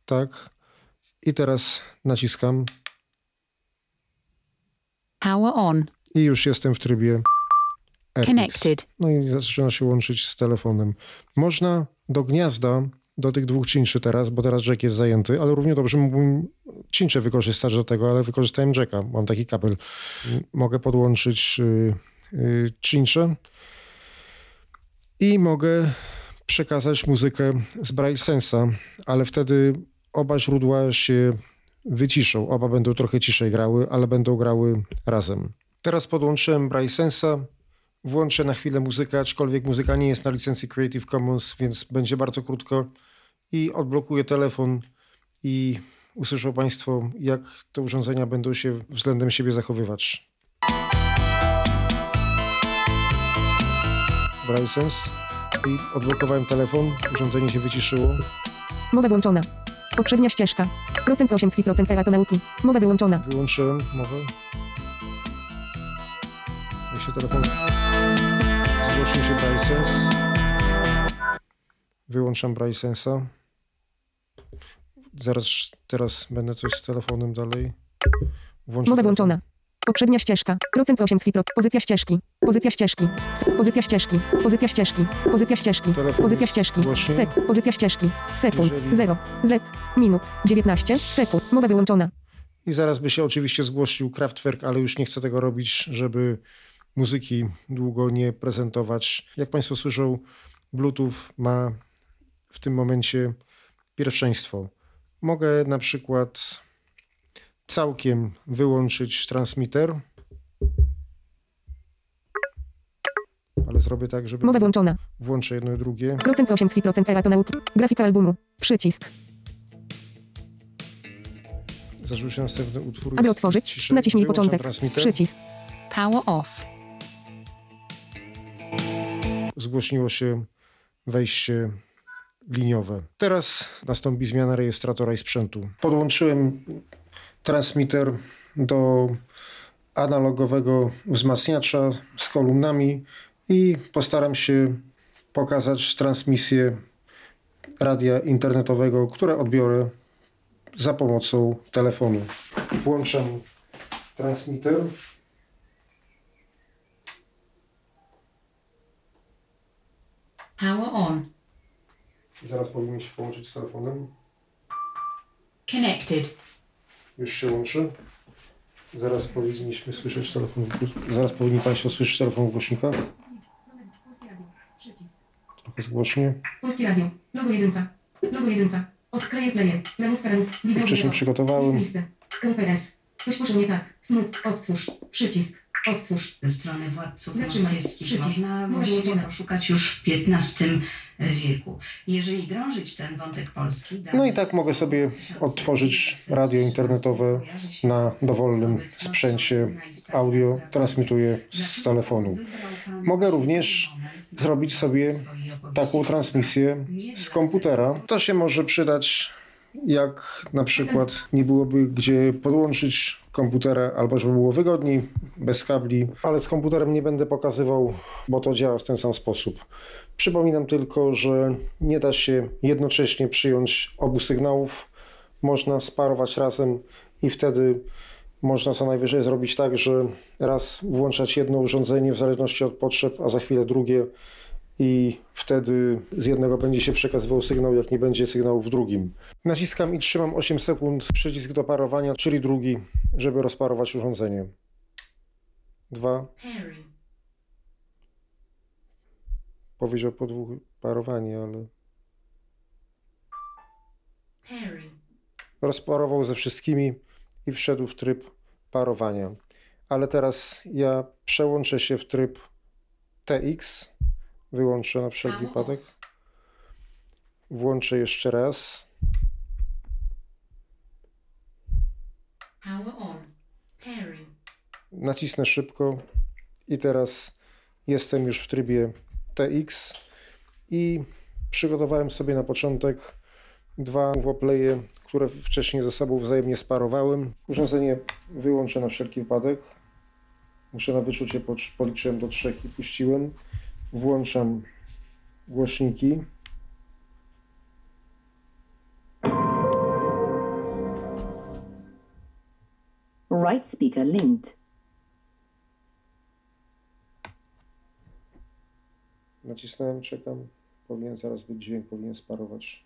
Tak. I teraz naciskam Power on. i już jestem w trybie. Connected. No i zaczyna się łączyć z telefonem. Można do gniazda, do tych dwóch czynczy teraz, bo teraz jack jest zajęty, ale równie dobrze mógłbym czyncze wykorzystać do tego, ale wykorzystałem jacka. Mam taki kabel. Mogę podłączyć y, y, czyncze i mogę przekazać muzykę z Braille Sensa, ale wtedy oba źródła się wyciszą. Oba będą trochę ciszej grały, ale będą grały razem. Teraz podłączyłem Braille Sensa, włączę na chwilę muzykę, aczkolwiek muzyka nie jest na licencji Creative Commons, więc będzie bardzo krótko i odblokuję telefon i usłyszą Państwo, jak te urządzenia będą się względem siebie zachowywać. Braille Sense i odblokowałem telefon, urządzenie się wyciszyło. Mowa włączona. Poprzednia ścieżka. Procent 8 swi procent erata nauki. Mowa wyłączona. Wyłączyłem mowę. Jak się telefon zgłosił się Braille Sense. Wyłączam Braille Sensa. Zaraz teraz będę coś z telefonem dalej. Włączę Mowa telefon. włączona. Poprzednia ścieżka. Procent 8 swi pro. Pozycja ścieżki. Pozycja ścieżki. Pozycja ścieżki. Pozycja ścieżki. Pozycja ścieżki. Pozycja ścieżki. Sek. Pozycja ścieżki. Sekund. Jeżeli- 0. Z. Minut. 19 sekund. Mowa wyłączona. I zaraz by się oczywiście zgłosił Kraftwerk, ale już nie chcę tego robić, żeby muzyki długo nie prezentować. Jak Państwo słyszą, Bluetooth ma w tym momencie pierwszeństwo. Mogę na przykład całkiem wyłączyć transmitter, ale zrobię tak, żeby Mowa włączona. włączę jedno i drugie. Procent 8 swi procent erata nauki. Grafika albumu. Przycisk. Się następny utwór. Aby otworzyć, ciszej. naciśnij Wyłączam początek. transmitter. Przycisk. Power off. zgłośniło się wejście liniowe. Teraz nastąpi zmiana rejestratora i sprzętu. Podłączyłem transmitter do analogowego wzmacniacza z kolumnami i postaram się pokazać transmisję radia internetowego, które odbiorę za pomocą telefonu. Włączam transmitter. Power on. Zaraz powinien się połączyć z telefonem. Connected. Już się łączy. Zaraz powinniśmy słyszeć telefon. Zaraz powinni Państwo słyszeć telefon w głośnikach. Trochę zgłośnie. Polskie Radio. Logo jedynka. Logo jedynka. Odkleję player. Ramówka ramów. Wideo Wcześniej przygotowałem. Coś poszło nie tak. Smut. Odtwórz. Przycisk. Odtwórz. ze strony władców moskiewskich można włączony. poszukać już w XV wieku. Jeżeli drążyć ten wątek polski... No i tak mogę sobie odtworzyć radio internetowe na dowolnym sprzęcie audio, transmituję z telefonu. Mogę również zrobić sobie taką transmisję z komputera. To się może przydać, jak na przykład nie byłoby gdzie podłączyć komputera, albo żeby było wygodniej, bez kabli, ale z komputerem nie będę pokazywał, bo to działa w ten sam sposób. Przypominam tylko, że nie da się jednocześnie przyjąć obu sygnałów. Można sparować razem i wtedy można co najwyżej zrobić tak, że raz włączać jedno urządzenie w zależności od potrzeb, a za chwilę drugie i wtedy z jednego będzie się przekazywał sygnał, jak nie będzie sygnału w drugim. Naciskam i trzymam 8 sekund przycisk do parowania, czyli drugi, żeby rozparować urządzenie. Dwa. Powiedział po dwóch parowanie, ale rozparował ze wszystkimi i wszedł w tryb parowania. Ale teraz ja przełączę się w tryb TX. Wyłączę na wszelki wypadek. Włączę jeszcze raz. Nacisnę szybko i teraz jestem już w trybie TX i przygotowałem sobie na początek dwa wopleje, które wcześniej ze sobą wzajemnie sparowałem. Urządzenie wyłączę na wszelki wypadek. Muszę na wyczucie policz- policzyłem do trzech i puściłem. Włączam głośniki. Right speaker linked. Nacisnąłem, czekam. Powinien zaraz być dźwięk, powinien sparować.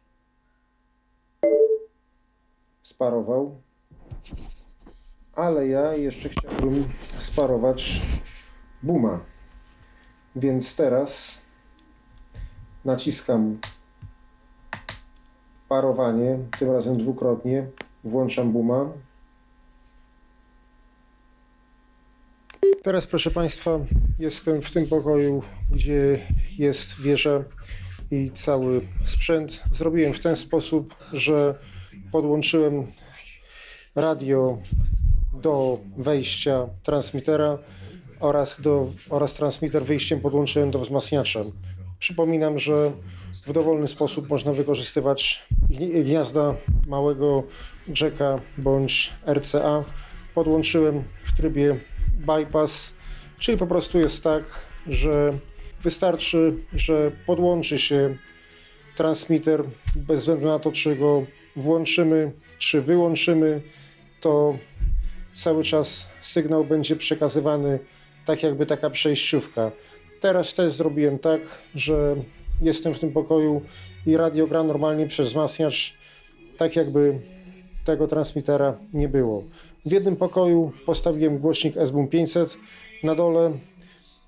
Sparował. Ale ja jeszcze chciałbym sparować Buma. Więc teraz naciskam parowanie, tym razem dwukrotnie. Włączam Buma. Teraz, proszę Państwa, jestem w tym pokoju, gdzie jest wieża i cały sprzęt. Zrobiłem w ten sposób, że podłączyłem radio do wejścia transmitera oraz, do, oraz transmitter wyjściem podłączyłem do wzmacniacza. Przypominam, że w dowolny sposób można wykorzystywać gni- gniazda małego jacka bądź RCA. Podłączyłem w trybie bypass, czyli po prostu jest tak, że wystarczy, że podłączy się transmitter bez względu na to, czy go włączymy, czy wyłączymy, to cały czas sygnał będzie przekazywany tak jakby taka przejściówka. Teraz też zrobiłem tak, że jestem w tym pokoju i radio gra normalnie przez wzmacniacz, tak jakby tego transmitera nie było. W jednym pokoju postawiłem głośnik SBUM 500, na dole,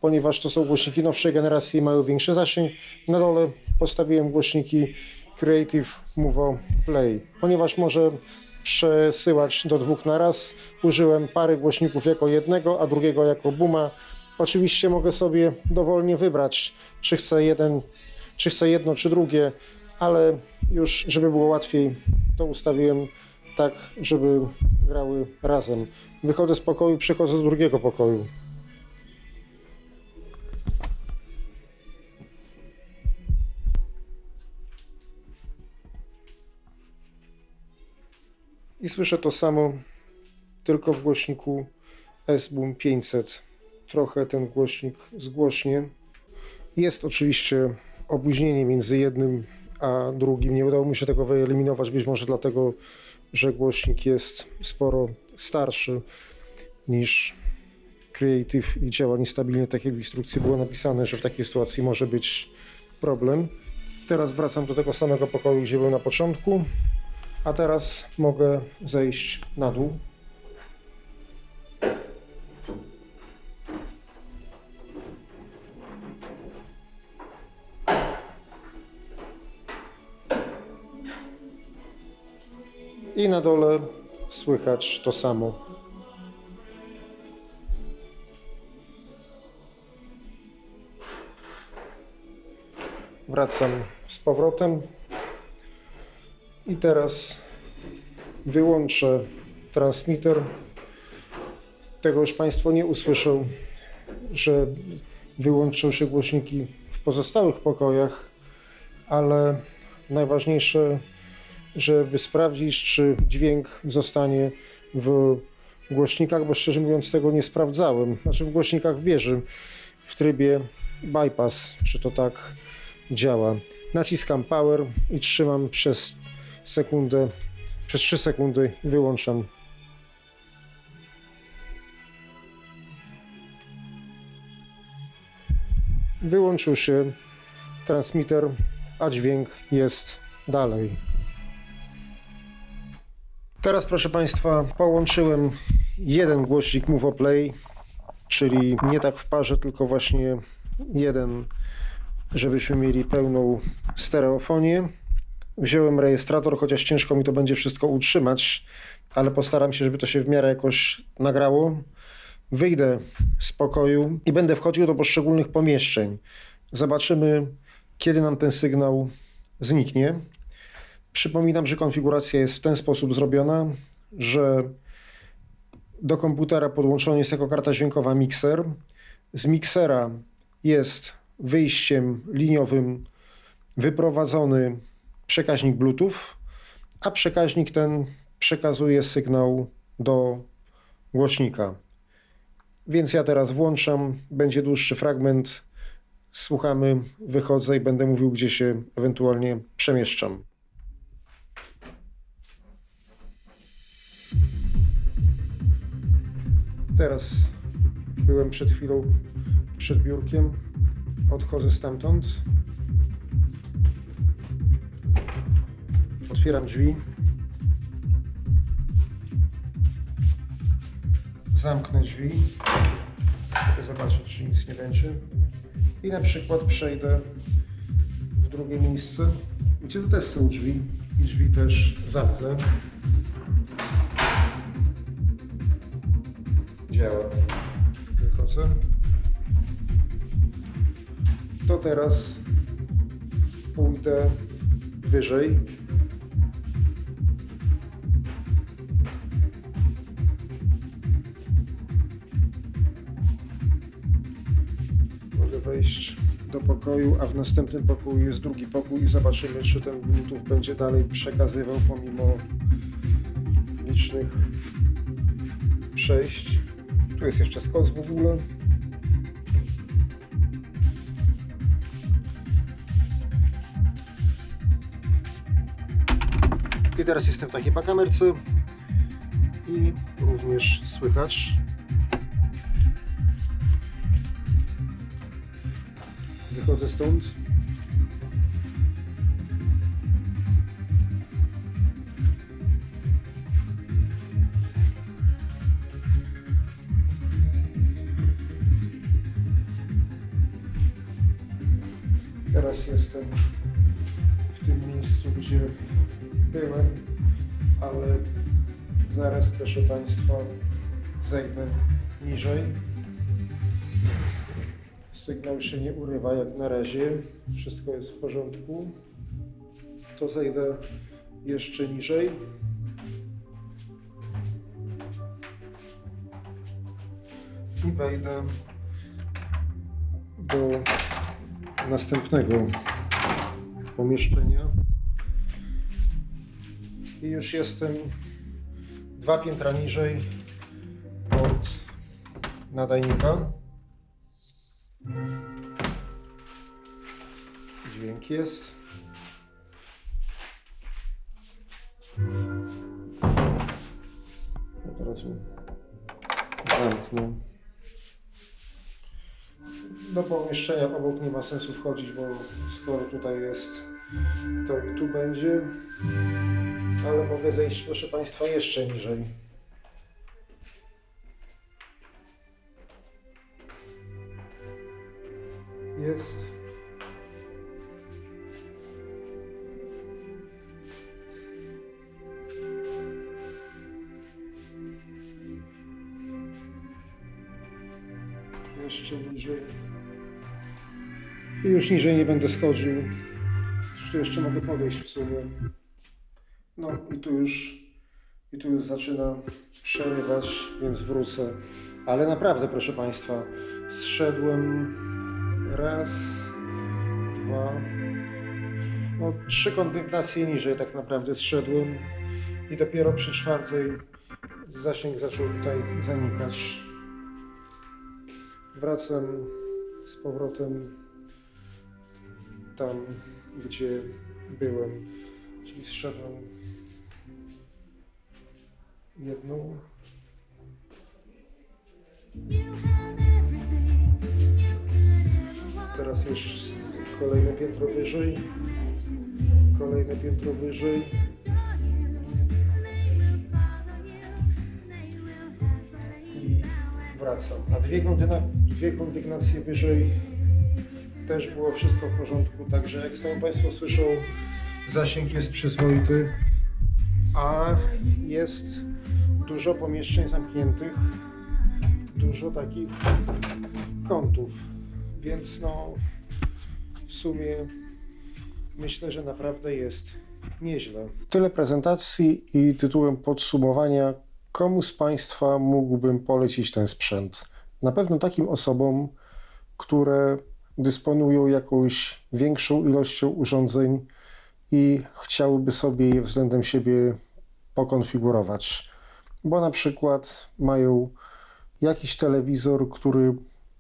ponieważ to są głośniki nowszej generacji, mają większy zasięg, na dole postawiłem głośniki Creative Movo Play. Ponieważ może przesyłać do dwóch na raz, użyłem pary głośników jako jednego, a drugiego jako buma. Oczywiście mogę sobie dowolnie wybrać, czy chcę jeden, czy chcę jedno, czy drugie, ale już, żeby było łatwiej, to ustawiłem tak, żeby grały razem. Wychodzę z pokoju, przechodzę do drugiego pokoju. I słyszę to samo, tylko w głośniku SBUM 500. Trochę ten głośnik zgłośnie. Jest oczywiście opóźnienie między jednym a drugim. Nie udało mi się tego wyeliminować, być może dlatego, że głośnik jest sporo starszy niż Creative i działa niestabilnie, tak jak w instrukcji było napisane, że w takiej sytuacji może być problem. Teraz wracam do tego samego pokoju, gdzie byłem na początku, A teraz mogę zejść na dół. I na dole słychać to samo. Wracam z powrotem. I teraz wyłączę transmitter. Tego już Państwo nie usłyszą, że wyłączą się głośniki w pozostałych pokojach, ale najważniejsze, żeby sprawdzić, czy dźwięk zostanie w głośnikach, bo szczerze mówiąc tego nie sprawdzałem. Znaczy w głośnikach wieży w trybie bypass, czy to tak działa. Naciskam power i trzymam przez sekundę, przez 3 sekundy wyłączam. Wyłączył się transmitter, a dźwięk jest dalej. Teraz, proszę Państwa, połączyłem jeden głośnik Move Play, czyli nie tak w parze, tylko właśnie jeden, żebyśmy mieli pełną stereofonię. Wziąłem rejestrator, chociaż ciężko mi to będzie wszystko utrzymać, ale postaram się, żeby to się w miarę jakoś nagrało. Wyjdę z pokoju i będę wchodził do poszczególnych pomieszczeń. Zobaczymy, kiedy nam ten sygnał zniknie. Przypominam, że konfiguracja jest w ten sposób zrobiona, że do komputera podłączony jest jako karta dźwiękowa mikser. Z miksera jest wyjściem liniowym wyprowadzony przekaźnik Bluetooth, a przekaźnik ten przekazuje sygnał do głośnika. Więc ja teraz włączam, będzie dłuższy fragment, słuchamy, wychodzę i będę mówił, gdzie się ewentualnie przemieszczam. Teraz byłem przed chwilą przed biurkiem, odchodzę stamtąd. Otwieram drzwi. Zamknę drzwi, żeby zobaczyć, czy nic nie będzie. I na przykład przejdę w drugie miejsce, gdzie tu też są drzwi. I drzwi też zamknę. Działa. Wychodzę. To teraz pójdę wyżej. Do pokoju, a w następnym pokoju jest drugi pokój i zobaczymy, czy ten Bluetooth będzie dalej przekazywał pomimo licznych przejść. Tu jest jeszcze skos w ogóle. I teraz jestem w takiej pakamerce i również słychać Stąd. Teraz jestem w tym miejscu, gdzie byłem, ale zaraz, proszę Państwa, zejdę niżej. Sygnał się nie urywa jak na razie. Wszystko jest w porządku. To zejdę jeszcze niżej. I wejdę do następnego pomieszczenia. I już jestem dwa piętra niżej od nadajnika. Dźwięk jest. Od razu zamknę. Do pomieszczenia obok nie ma sensu wchodzić, bo skoro tutaj jest, to i tu będzie. ale mogę zejść, proszę Państwa, jeszcze niżej. Jest. Już niżej nie będę schodził. Tu jeszcze mogę podejść w sumie. No i tu już, i tu już zaczyna przerywać, więc wrócę. Ale naprawdę, proszę Państwa, zszedłem raz, dwa, no trzy kondygnacje niżej tak naprawdę zszedłem i dopiero przy czwartej zasięg zaczął tutaj zanikać. Wracam z powrotem tam, gdzie byłem, czyli zszedłem jedną, teraz już kolejne piętro wyżej, kolejne piętro wyżej. I wracam. A dwie kondygnacje wyżej też było wszystko w porządku. Także jak sami Państwo słyszą, zasięg jest przyzwoity, a jest dużo pomieszczeń zamkniętych, dużo takich kątów. Więc no, w sumie myślę, że naprawdę jest nieźle. Tyle prezentacji i tytułem podsumowania, komu z Państwa mógłbym polecić ten sprzęt? Na pewno takim osobom, które dysponują jakąś większą ilością urządzeń i chciałyby sobie je względem siebie pokonfigurować. Bo na przykład mają jakiś telewizor, który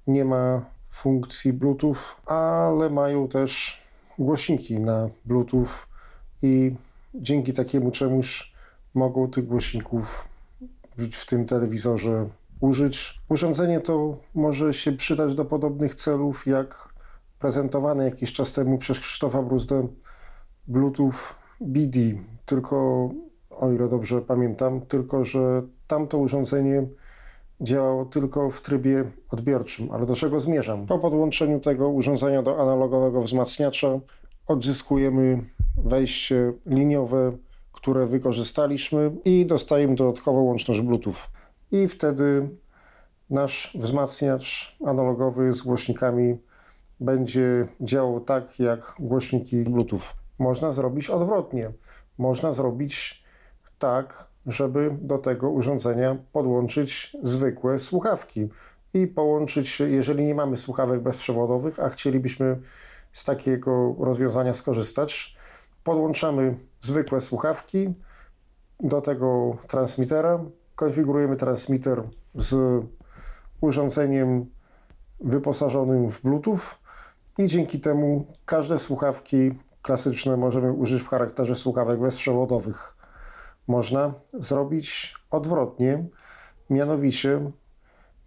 nie ma funkcji Bluetooth, ale mają też głośniki na Bluetooth i dzięki takiemu czemuś mogą tych głośników w tym telewizorze użyć. Urządzenie to może się przydać do podobnych celów jak prezentowane jakiś czas temu przez Krzysztofa Bruzdę Bluetooth BD, tylko o ile dobrze pamiętam, tylko że tamto urządzenie działało tylko w trybie odbiorczym. Ale do czego zmierzam? Po podłączeniu tego urządzenia do analogowego wzmacniacza odzyskujemy wejście liniowe, które wykorzystaliśmy i dostajemy dodatkową łączność Bluetooth. I wtedy nasz wzmacniacz analogowy z głośnikami będzie działał tak jak głośniki Bluetooth. Można zrobić odwrotnie. Można zrobić tak, żeby do tego urządzenia podłączyć zwykłe słuchawki i połączyć się, jeżeli nie mamy słuchawek bezprzewodowych, a chcielibyśmy z takiego rozwiązania skorzystać, podłączamy zwykłe słuchawki do tego transmitera, konfigurujemy transmitter z urządzeniem wyposażonym w Bluetooth i dzięki temu każde słuchawki klasyczne możemy użyć w charakterze słuchawek bezprzewodowych można zrobić odwrotnie. Mianowicie,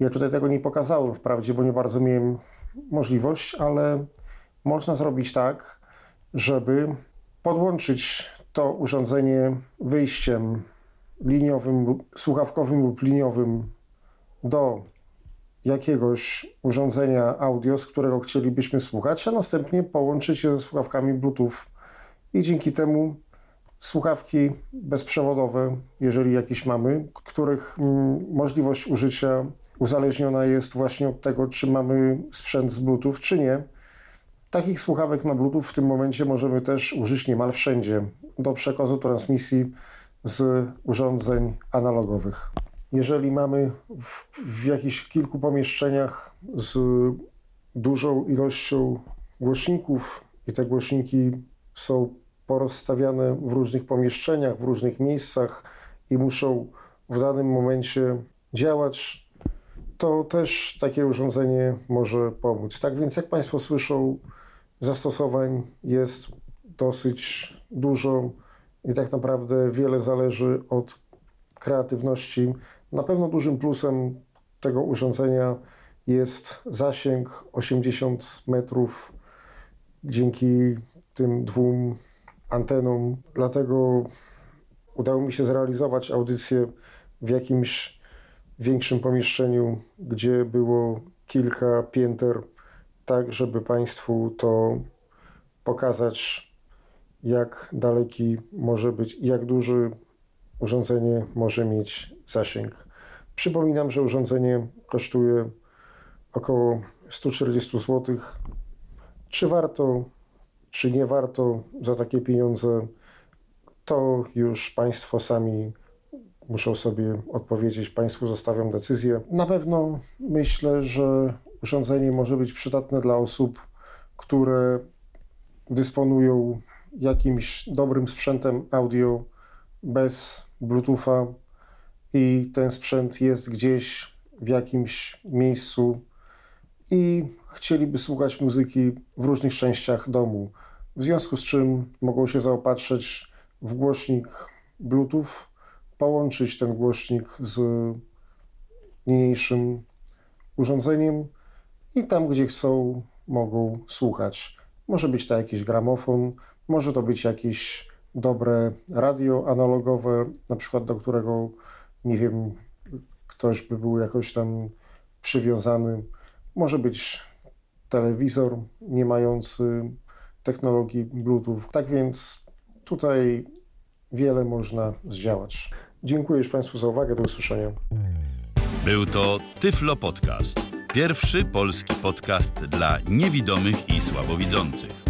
ja tutaj tego nie pokazałem wprawdzie, bo nie bardzo miałem możliwość, ale można zrobić tak, żeby podłączyć to urządzenie wyjściem liniowym, słuchawkowym lub liniowym do jakiegoś urządzenia audio, z którego chcielibyśmy słuchać, a następnie połączyć je ze słuchawkami Bluetooth i dzięki temu słuchawki bezprzewodowe, jeżeli jakieś mamy, których mm, możliwość użycia uzależniona jest właśnie od tego, czy mamy sprzęt z Bluetooth, czy nie. Takich słuchawek na Bluetooth w tym momencie możemy też użyć niemal wszędzie do przekazu transmisji z urządzeń analogowych. Jeżeli mamy w, w jakichś kilku pomieszczeniach z dużą ilością głośników i te głośniki są porozstawiane w różnych pomieszczeniach, w różnych miejscach i muszą w danym momencie działać, to też takie urządzenie może pomóc. Tak więc, jak Państwo słyszą, zastosowań jest dosyć dużo i tak naprawdę wiele zależy od kreatywności. Na pewno dużym plusem tego urządzenia jest zasięg 80 metrów dzięki tym dwóm anteną. Dlatego udało mi się zrealizować audycję w jakimś większym pomieszczeniu, gdzie było kilka pięter, tak żeby Państwu to pokazać, jak daleki może być, jak duży urządzenie może mieć zasięg. Przypominam, że urządzenie kosztuje około 140 zł. Czy warto, czy nie warto za takie pieniądze, to już Państwo sami muszą sobie odpowiedzieć. Państwu zostawiam decyzję. Na pewno myślę, że urządzenie może być przydatne dla osób, które dysponują jakimś dobrym sprzętem audio bez Bluetootha i ten sprzęt jest gdzieś w jakimś miejscu i chcieliby słuchać muzyki w różnych częściach domu. W związku z czym mogą się zaopatrzyć w głośnik Bluetooth, połączyć ten głośnik z niniejszym urządzeniem i tam, gdzie chcą, mogą słuchać. Może być to jakiś gramofon, może to być jakieś dobre radio analogowe, na przykład do którego, nie wiem, ktoś by był jakoś tam przywiązany. Może być telewizor nie mający technologii Bluetooth. Tak więc tutaj wiele można zdziałać. Dziękuję już Państwu za uwagę. Do usłyszenia. Był to Tyflo Podcast. Pierwszy polski podcast dla niewidomych i słabowidzących.